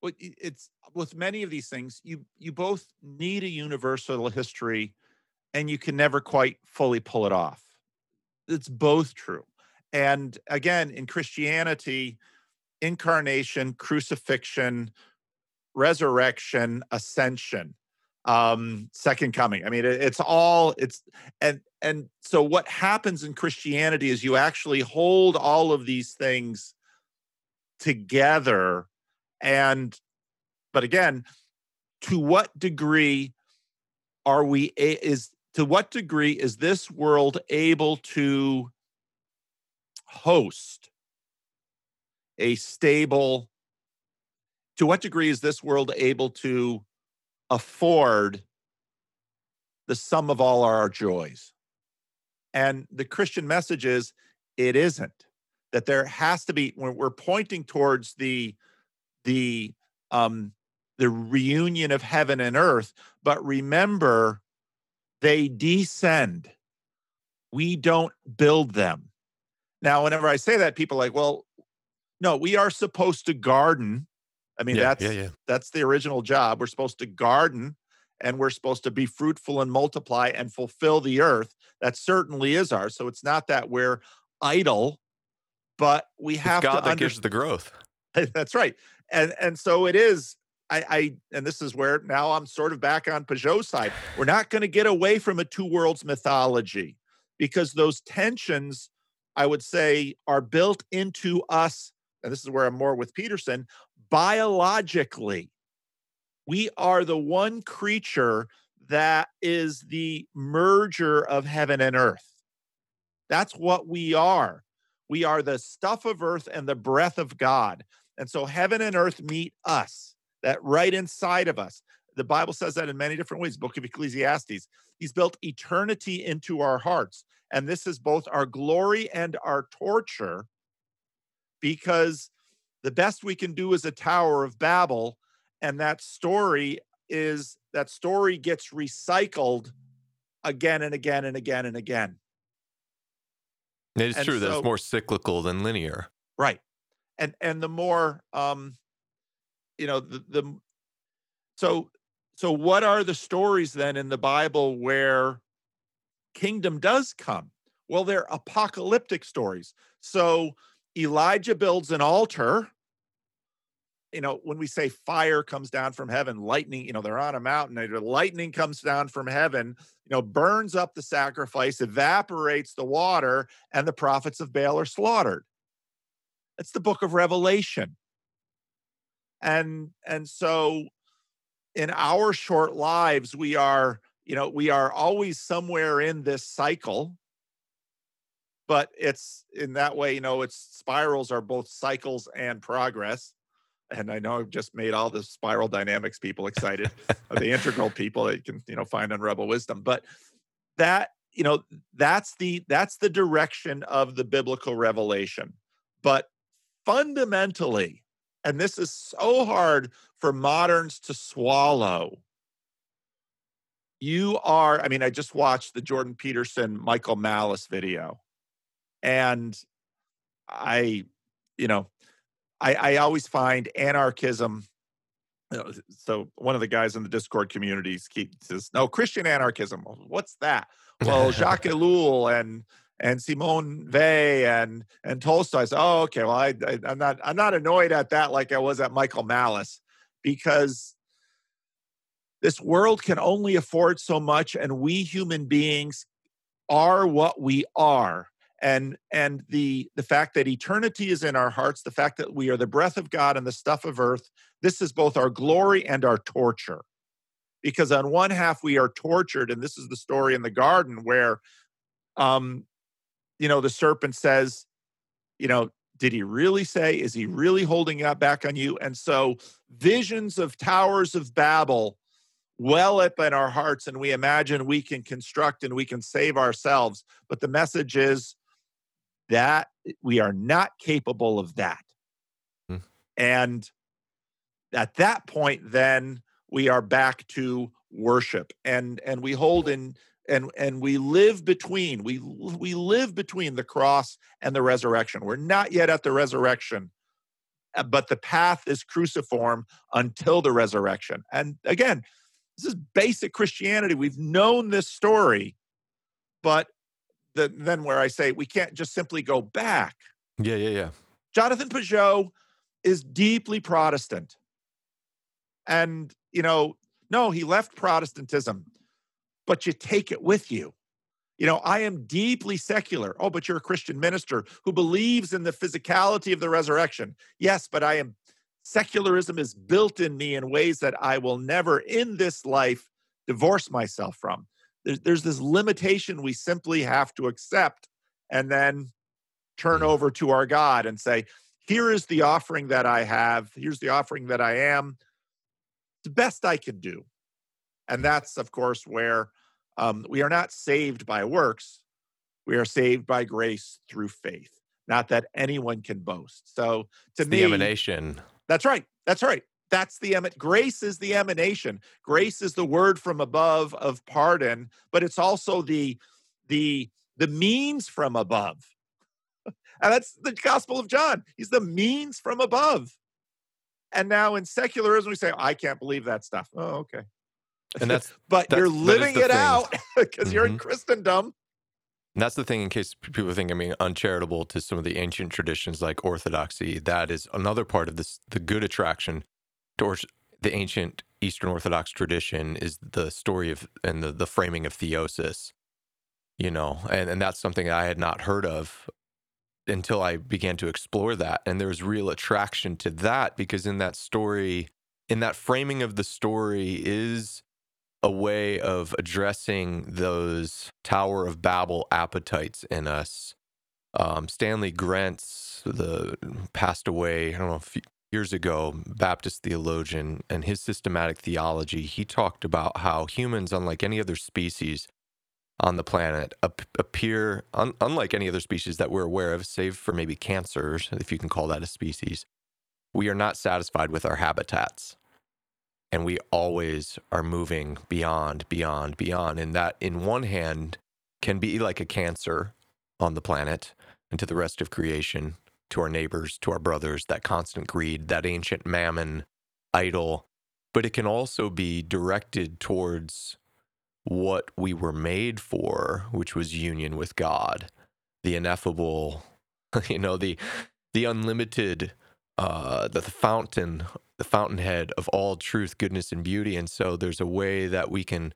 Well, it's with many of these things. You you both need a universal history, and you can never quite fully pull it off. It's both true. And again, in Christianity, incarnation, crucifixion, resurrection, ascension um second coming. I mean it, it's all it's and and so what happens in christianity is you actually hold all of these things together and but again to what degree are we is to what degree is this world able to host a stable to what degree is this world able to afford the sum of all our joys. And the Christian message is it isn't. That there has to be when we're pointing towards the the um the reunion of heaven and earth, but remember they descend. We don't build them. Now, whenever I say that, people are like, well, no, we are supposed to garden I mean, yeah, that's yeah, yeah. that's the original job. We're supposed to garden and we're supposed to be fruitful and multiply and fulfill the earth. That certainly is ours. So it's not that we're idle, but we have it's God to that under- gives the growth. that's right. And and so it is. I, I and this is where now I'm sort of back on Pageau's side. We're not going to get away from a two worlds mythology because those tensions, I would say, are built into us. And this is where I'm more with Peterson biologically, we are the one creature that is the merger of heaven and earth. That's what we are. We are the stuff of earth and the breath of God. And so heaven and earth meet us, that right inside of us. The Bible says that in many different ways. Book of Ecclesiastes. He's built eternity into our hearts. And this is both our glory and our torture because the best we can do is a Tower of Babel. And that story is that story gets recycled again and again and again and again. It is and true so, that it's more cyclical than linear. Right. And and the more um you know the, the so so what are the stories then in the Bible where kingdom does come? Well, they're apocalyptic stories. So Elijah builds an altar. You know, when we say fire comes down from heaven, lightning, you know, they're on a mountain, lightning comes down from heaven, you know, burns up the sacrifice, evaporates the water, and the prophets of Baal are slaughtered. It's the book of Revelation. And and so in our short lives, we are, you know, we are always somewhere in this cycle. But it's in that way, you know, it's spirals are both cycles and progress. And I know I've just made all the spiral dynamics people excited, uh, the integral people that you can, you know, find on Rebel Wisdom. But that, you know, that's the that's the direction of the biblical revelation. But fundamentally, and this is so hard for moderns to swallow. You are, I mean, I just watched the Jordan Peterson, Michael Malice video. And I, you know, I, I always find anarchism. You know, so one of the guys in the Discord communities keeps says, "No Christian anarchism. What's that?" Well, Jacques Ellul and and Simone Weil and and Tolstoy. Said, "Oh, okay. Well, I, I, I'm not I'm not annoyed at that like I was at Michael Malice because this world can only afford so much, and we human beings are what we are." And and the the fact that eternity is in our hearts the fact that we are the breath of god and the stuff of earth this is both our glory and our torture. Because on one half we are tortured and this is the story in the garden where um you know the serpent says you know did he really say is he really holding that back on you? And so visions of towers of babel well up in our hearts and we imagine we can construct and we can save ourselves. But the message is that we are not capable of that. Mm. And at that point, then we are back to worship and and we hold in and and we live between we we live between the cross and the resurrection we're not yet at the resurrection uh, but the path is cruciform until the resurrection and again this is basic christianity we've known this story but the, then where I say we can't just simply go back. Yeah, yeah, yeah. Jonathan Pageau is deeply Protestant. And, you know, no, he left Protestantism, but you take it with you. You know, I am deeply secular. Oh, but you're a Christian minister who believes in the physicality of the resurrection. Yes, but I am, secularism is built in me in ways that I will never in this life divorce myself from there's, there's this limitation we simply have to accept and then turn mm. over to our God and say, here is the offering that I have. Here's the offering that I am. The best I can do. And that's, of course, where um, we are not saved by works. We are saved by grace through faith. Not that anyone can boast. So to it's me, the emanation. That's right. That's right that's the grace is the emanation grace is the word from above of pardon but it's also the the the means from above and that's the gospel of john he's the means from above and now in secularism we say i can't believe that stuff oh okay and that's but that's, you're living it thing. out because mm-hmm. you're in mm-hmm. christendom and that's the thing, in case people think I'm being uncharitable to some of the ancient traditions like Orthodoxy. That is another part of this, the good attraction towards the ancient Eastern Orthodox tradition is the story of and the, the framing of theosis, you know, and, and that's something I had not heard of until I began to explore that. And there's real attraction to that because in that story, in that framing of the story is a way of addressing those Tower of Babel appetites in us. Um, Stanley Grenz, the passed away, I don't know, if years ago, Baptist theologian, and his systematic theology, he talked about how humans, unlike any other species on the planet, appear, un- unlike any other species that we're aware of, save for maybe cancers, if you can call that a species, we are not satisfied with our habitats. And we always are moving beyond, beyond, beyond. And that, in one hand, can be like a cancer on the planet and to the rest of creation to our neighbors, to our brothers, that constant greed, that ancient mammon idol. But it can also be directed towards what we were made for, which was union with God, the ineffable, you know, the the unlimited, uh, the, the fountain, the fountainhead of all truth, goodness, and beauty. And so there's a way that we can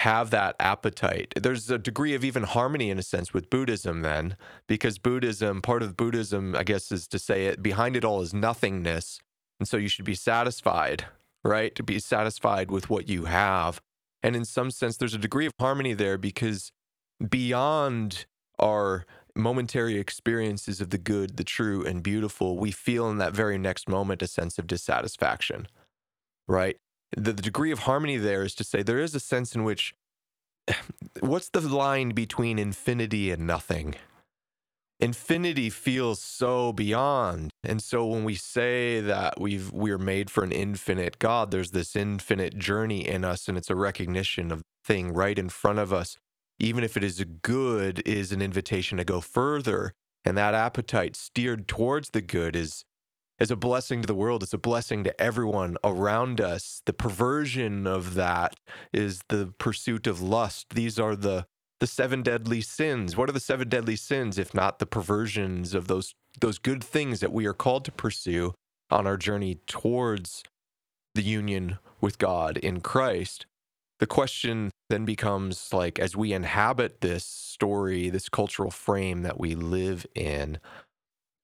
have that appetite. There's a degree of even harmony in a sense with Buddhism, then, because Buddhism, part of Buddhism, I guess, is to say it behind it all is nothingness. And so you should be satisfied, right? To be satisfied with what you have. And in some sense, there's a degree of harmony there because beyond our momentary experiences of the good, the true, and beautiful, we feel in that very next moment a sense of dissatisfaction, right? The, the degree of harmony there is to say there is a sense in which what's the line between infinity and nothing? Infinity feels so beyond. And so when we say that we've we're made for an infinite God, there's this infinite journey in us and it's a recognition of thing right in front of us. Even if it is good is an invitation to go further and that appetite steered towards the good is is a blessing to the world. It's a blessing to everyone around us. The perversion of that is the pursuit of lust. These are the the seven deadly sins. What are the seven deadly sins if not the perversions of those those good things that we are called to pursue on our journey towards the union with God in Christ? The question then becomes like as we inhabit this story, this cultural frame that we live in,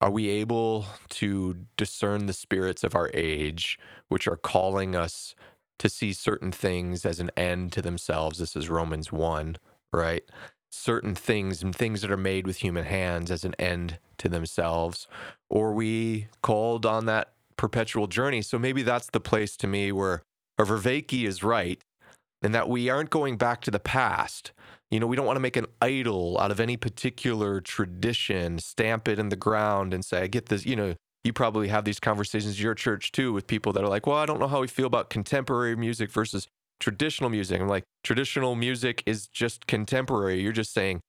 are we able to discern the spirits of our age, which are calling us to see certain things as an end to themselves? This is Romans 1, right? Certain things and things that are made with human hands as an end to themselves. Or we called on that perpetual journey. So maybe that's the place to me where Vervaeke is right and that we aren't going back to the past. You know, we don't want to make an idol out of any particular tradition, stamp it in the ground and say, I get this, you know, you probably have these conversations at your church too with people that are like, well, I don't know how we feel about contemporary music versus traditional music. I'm like, traditional music is just contemporary. You're just saying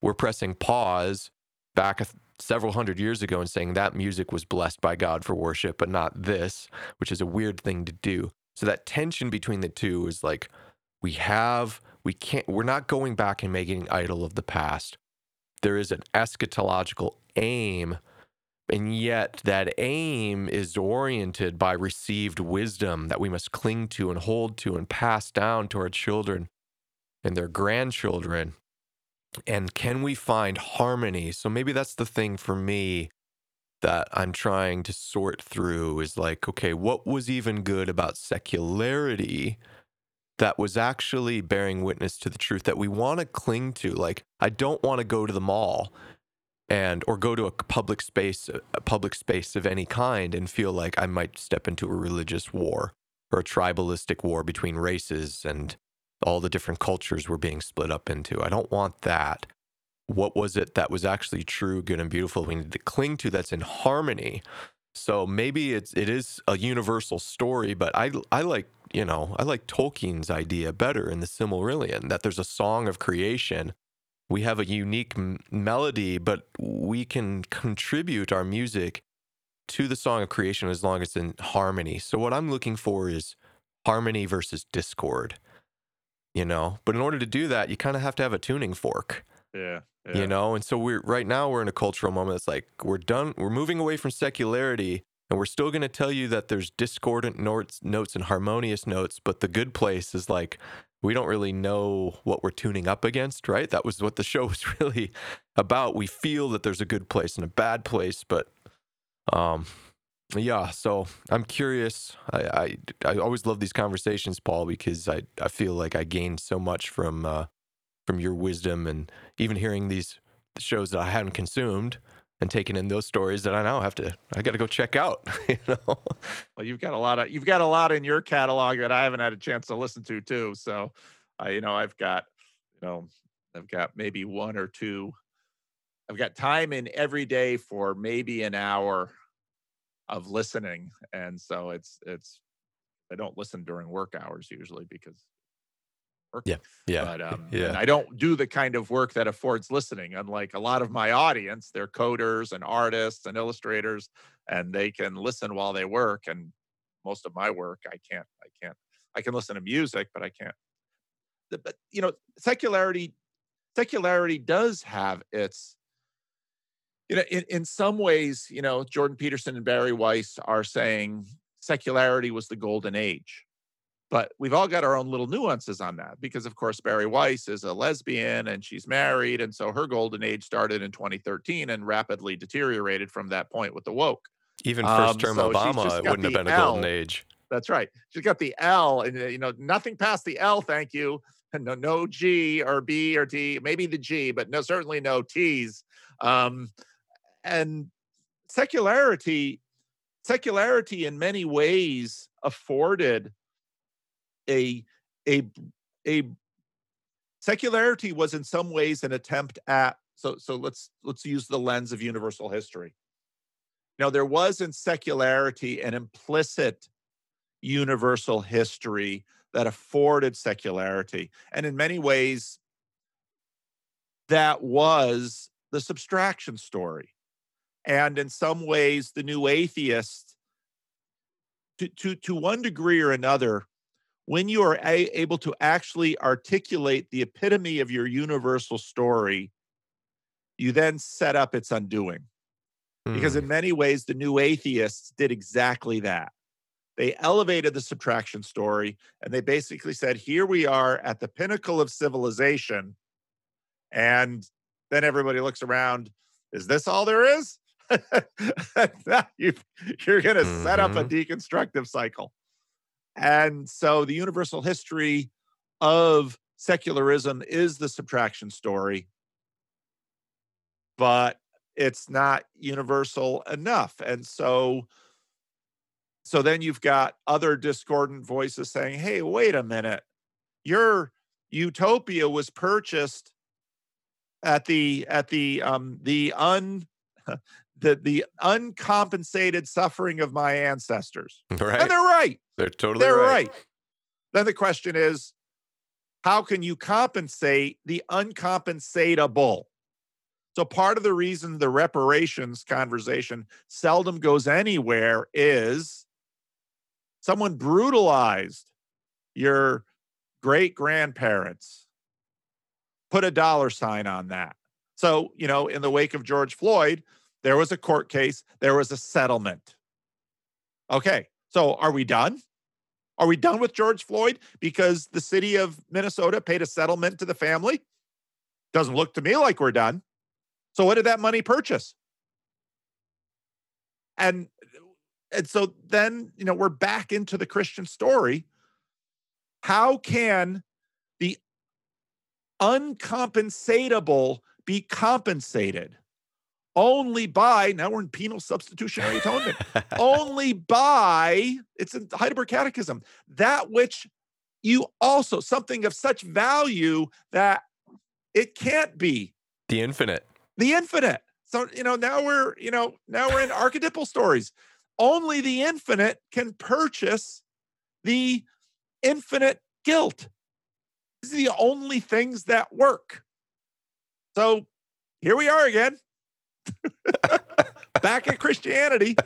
we're pressing pause back several hundred years ago and saying that music was blessed by God for worship, but not this, which is a weird thing to do. So that tension between the two is like, we have we can't we're not going back and making an idol of the past. There is an eschatological aim and yet that aim is oriented by received wisdom that we must cling to and hold to and pass down to our children and their grandchildren. And can we find harmony? So maybe that's the thing for me that I'm trying to sort through is like okay what was even good about secularity that was actually bearing witness to the truth that we want to cling to. Like, I don't want to go to the mall and or go to a public space a public space of any kind and feel like I might step into a religious war or a tribalistic war between races and all the different cultures we're being split up into. I don't want that. What was it that was actually true, good and beautiful we need to cling to that's in harmony? So maybe it's it is a universal story, but I I like you know, I like Tolkien's idea better in the Silmarillion that there's a song of creation. We have a unique m- melody, but we can contribute our music to the song of creation as long as it's in harmony. So, what I'm looking for is harmony versus discord, you know? But in order to do that, you kind of have to have a tuning fork. Yeah, yeah. You know, and so we're right now we're in a cultural moment that's like we're done, we're moving away from secularity and we're still going to tell you that there's discordant notes, notes and harmonious notes, but the good place is like we don't really know what we're tuning up against, right? That was what the show was really about. We feel that there's a good place and a bad place, but um yeah, so I'm curious. I, I, I always love these conversations, Paul, because I, I feel like I gained so much from uh, from your wisdom and even hearing these shows that I hadn't consumed and taking in those stories that I now have to I got to go check out. you know, well, you've got a lot of you've got a lot in your catalog that I haven't had a chance to listen to too. So, I you know I've got you know I've got maybe one or two. I've got time in every day for maybe an hour of listening, and so it's it's I don't listen during work hours usually because. Yeah. Yeah. But um, yeah. I don't do the kind of work that affords listening. Unlike a lot of my audience, they're coders and artists and illustrators, and they can listen while they work. And most of my work, I can't. I can't. I can listen to music, but I can't. But you know, secularity, secularity does have its. You know, in, in some ways, you know, Jordan Peterson and Bari Weiss are saying secularity was the golden age but we've all got our own little nuances on that because, of course, Bari Weiss is a lesbian and she's married. And so her golden age started in 2013 and rapidly deteriorated from that point with the woke. Even first um, term um, so Obama, it wouldn't have been a golden age. That's right. She's got the L, and uh, you know nothing past the L. Thank you. No, no G or B or T. Maybe the G, but no, certainly no T's. Um, and secularity, secularity in many ways afforded a a a secularity was in some ways an attempt at so so let's let's use the lens of universal history. Now there was in secularity an implicit universal history that afforded secularity. And in many ways that was the subtraction story. And in some ways the new atheist to to to one degree or another when you are a- able to actually articulate the epitome of your universal story, you then set up its undoing. Mm. Because hmm. in many ways, the new atheists did exactly that. They elevated the subtraction story and they basically said, here we are at the pinnacle of civilization. And then everybody looks around. Is this all there is? you, are going to mm-hmm. set up a mm-hmm. deconstructive cycle. And so the universal history of secularism is the subtraction story, but it's not universal enough. And so so then you've got other discordant voices saying, "Hey, wait a minute. Your utopia was purchased at the at the um the un the the uncompensated suffering of my ancestors. Right. And they're right. They're totally they're right. right. Then the question is, how can you compensate the uncompensatable? So part of the reason the reparations conversation seldom goes anywhere is someone brutalized your great grandparents. Put a dollar sign on that. So, you know, in the wake of George Floyd, there was a court case, there was a settlement. Okay, so are we done? Are we done with George Floyd because the city of Minnesota paid a settlement to the family? Doesn't look to me like we're done. So what did that money purchase? And and so then, you know, we're back into the Christian story. How can the uncompensatable be compensated? Only by now we're in penal substitutionary atonement. Only by it's in heidelberg catechism that which you also something of such value that it can't be. The infinite. The infinite. So you know now we're you know now we're in archetypal stories. Only the infinite can purchase the infinite guilt. These are the only things that work. So here we are again Back at Christianity.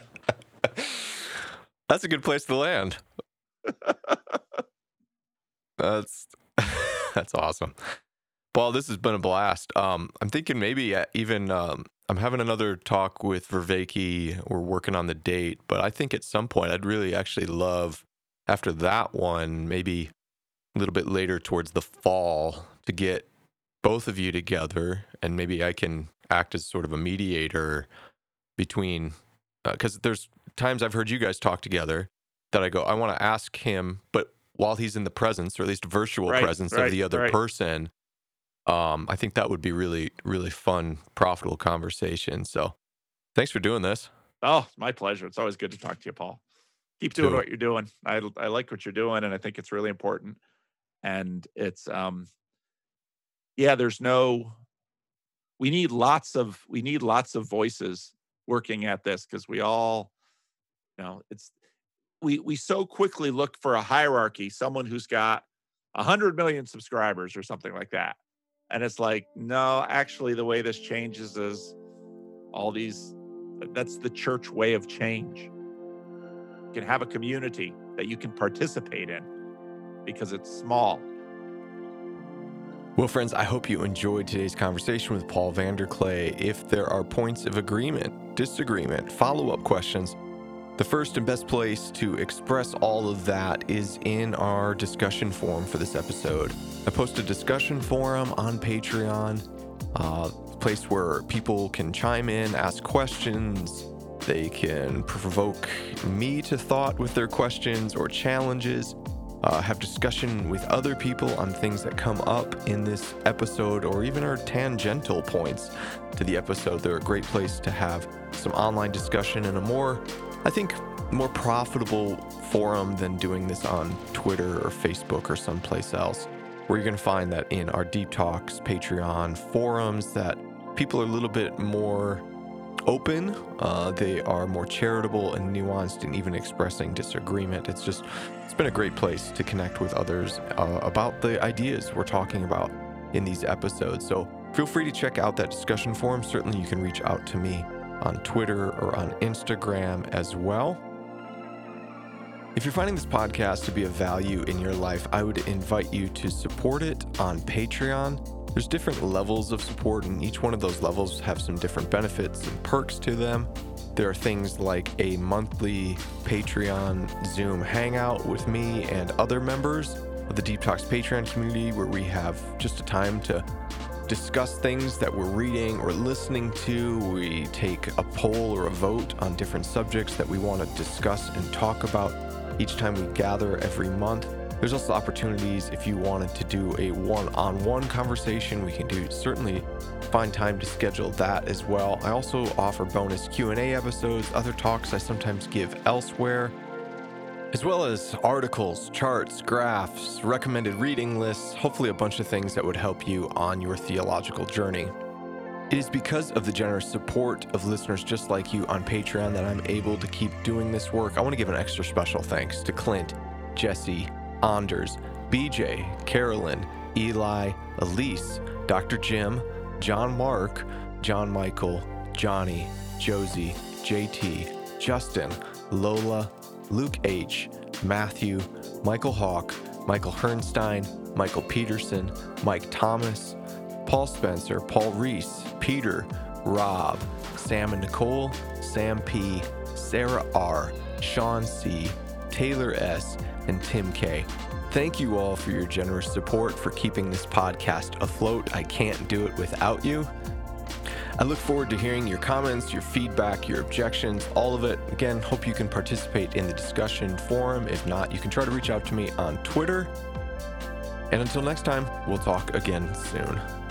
That's a good place to land. that's that's awesome. Well, this has been a blast. Um, I'm thinking maybe uh, even um, I'm having another talk with Vervaeke. We're working on the date, but I think at some point I'd really actually love after that one, maybe a little bit later towards the fall, to get both of you together, and maybe I can act as sort of a mediator between because uh, there's times I've heard you guys talk together that I go, I want to ask him, but while he's in the presence, or at least virtual right, presence right, of the other right. person, um, I think that would be really, really fun, profitable conversation. So thanks for doing this. Oh, my pleasure. It's always good to talk to you, Paul. Keep doing what you're doing. I, I like what you're doing, and I think it's really important. And it's, um, yeah, there's no, we need lots of, we need lots of voices working at this because we all, you know, it's we we so quickly look for a hierarchy, someone who's got a hundred million subscribers or something like that. And it's like, no, actually, the way this changes is all these that's the church way of change. You can have a community that you can participate in because it's small well, friends, I hope you enjoyed today's conversation with Paul VanderKlay. If there are points of agreement, disagreement, follow up questions, the first and best place to express all of that is in our discussion forum for this episode. I post a discussion forum on Patreon, a uh, place where people can chime in, ask questions, They can provoke me to thought with their questions or challenges, uh, have discussion with other people on things that come up in this episode or even our tangential points to the episode. They're a great place to have some online discussion and a more, I think, more profitable forum than doing this on Twitter or Facebook or someplace else. Where you're going to find that in our Deep Talks Patreon forums that people are a little bit more open. Uh, they are more charitable and nuanced and even expressing disagreement. It's just, it's been a great place to connect with others uh, about the ideas we're talking about in these episodes. So feel free to check out that discussion forum. Certainly, you can reach out to me on Twitter or on Instagram as well. If you're finding this podcast to be of value in your life, I would invite you to support it on Patreon. There's different levels of support, and each one of those levels have some different benefits and perks to them. There are things like a monthly Patreon Zoom hangout with me and other members of the Deep Talks Patreon community where we have just a time to discuss things that we're reading or listening to. We take a poll or a vote on different subjects that we want to discuss and talk about each time we gather every month. There's also opportunities if you wanted to do a one-on-one conversation, we can do certainly find time to schedule that as well. I also offer bonus Q&A episodes, other talks I sometimes give elsewhere, as well as articles, charts, graphs, recommended reading lists, hopefully a bunch of things that would help you on your theological journey. It is because of the generous support of listeners just like you on Patreon that I'm able to keep doing this work. I want to give an extra special thanks to Clint, Jesse, Anders, BJ, Carolyn, Eli, Elise, Dr. Jim, John Mark, John Michael, Johnny, Josie, JT, Justin, Lola, Luke H., Matthew, Michael Hawk, Michael Hernstein, Michael Peterson, Mike Thomas, Paul Spencer, Paul Reese, Peter, Rob, Sam and Nicole, Sam P., Sarah R., Sean C., Taylor S., and Tim K. Thank you all for your generous support for keeping this podcast afloat. I can't do it without you. I look forward to hearing your comments, your feedback, your objections, all of it. Again, hope you can participate in the discussion forum. If not, you can try to reach out to me on Twitter. And until next time, we'll talk again soon.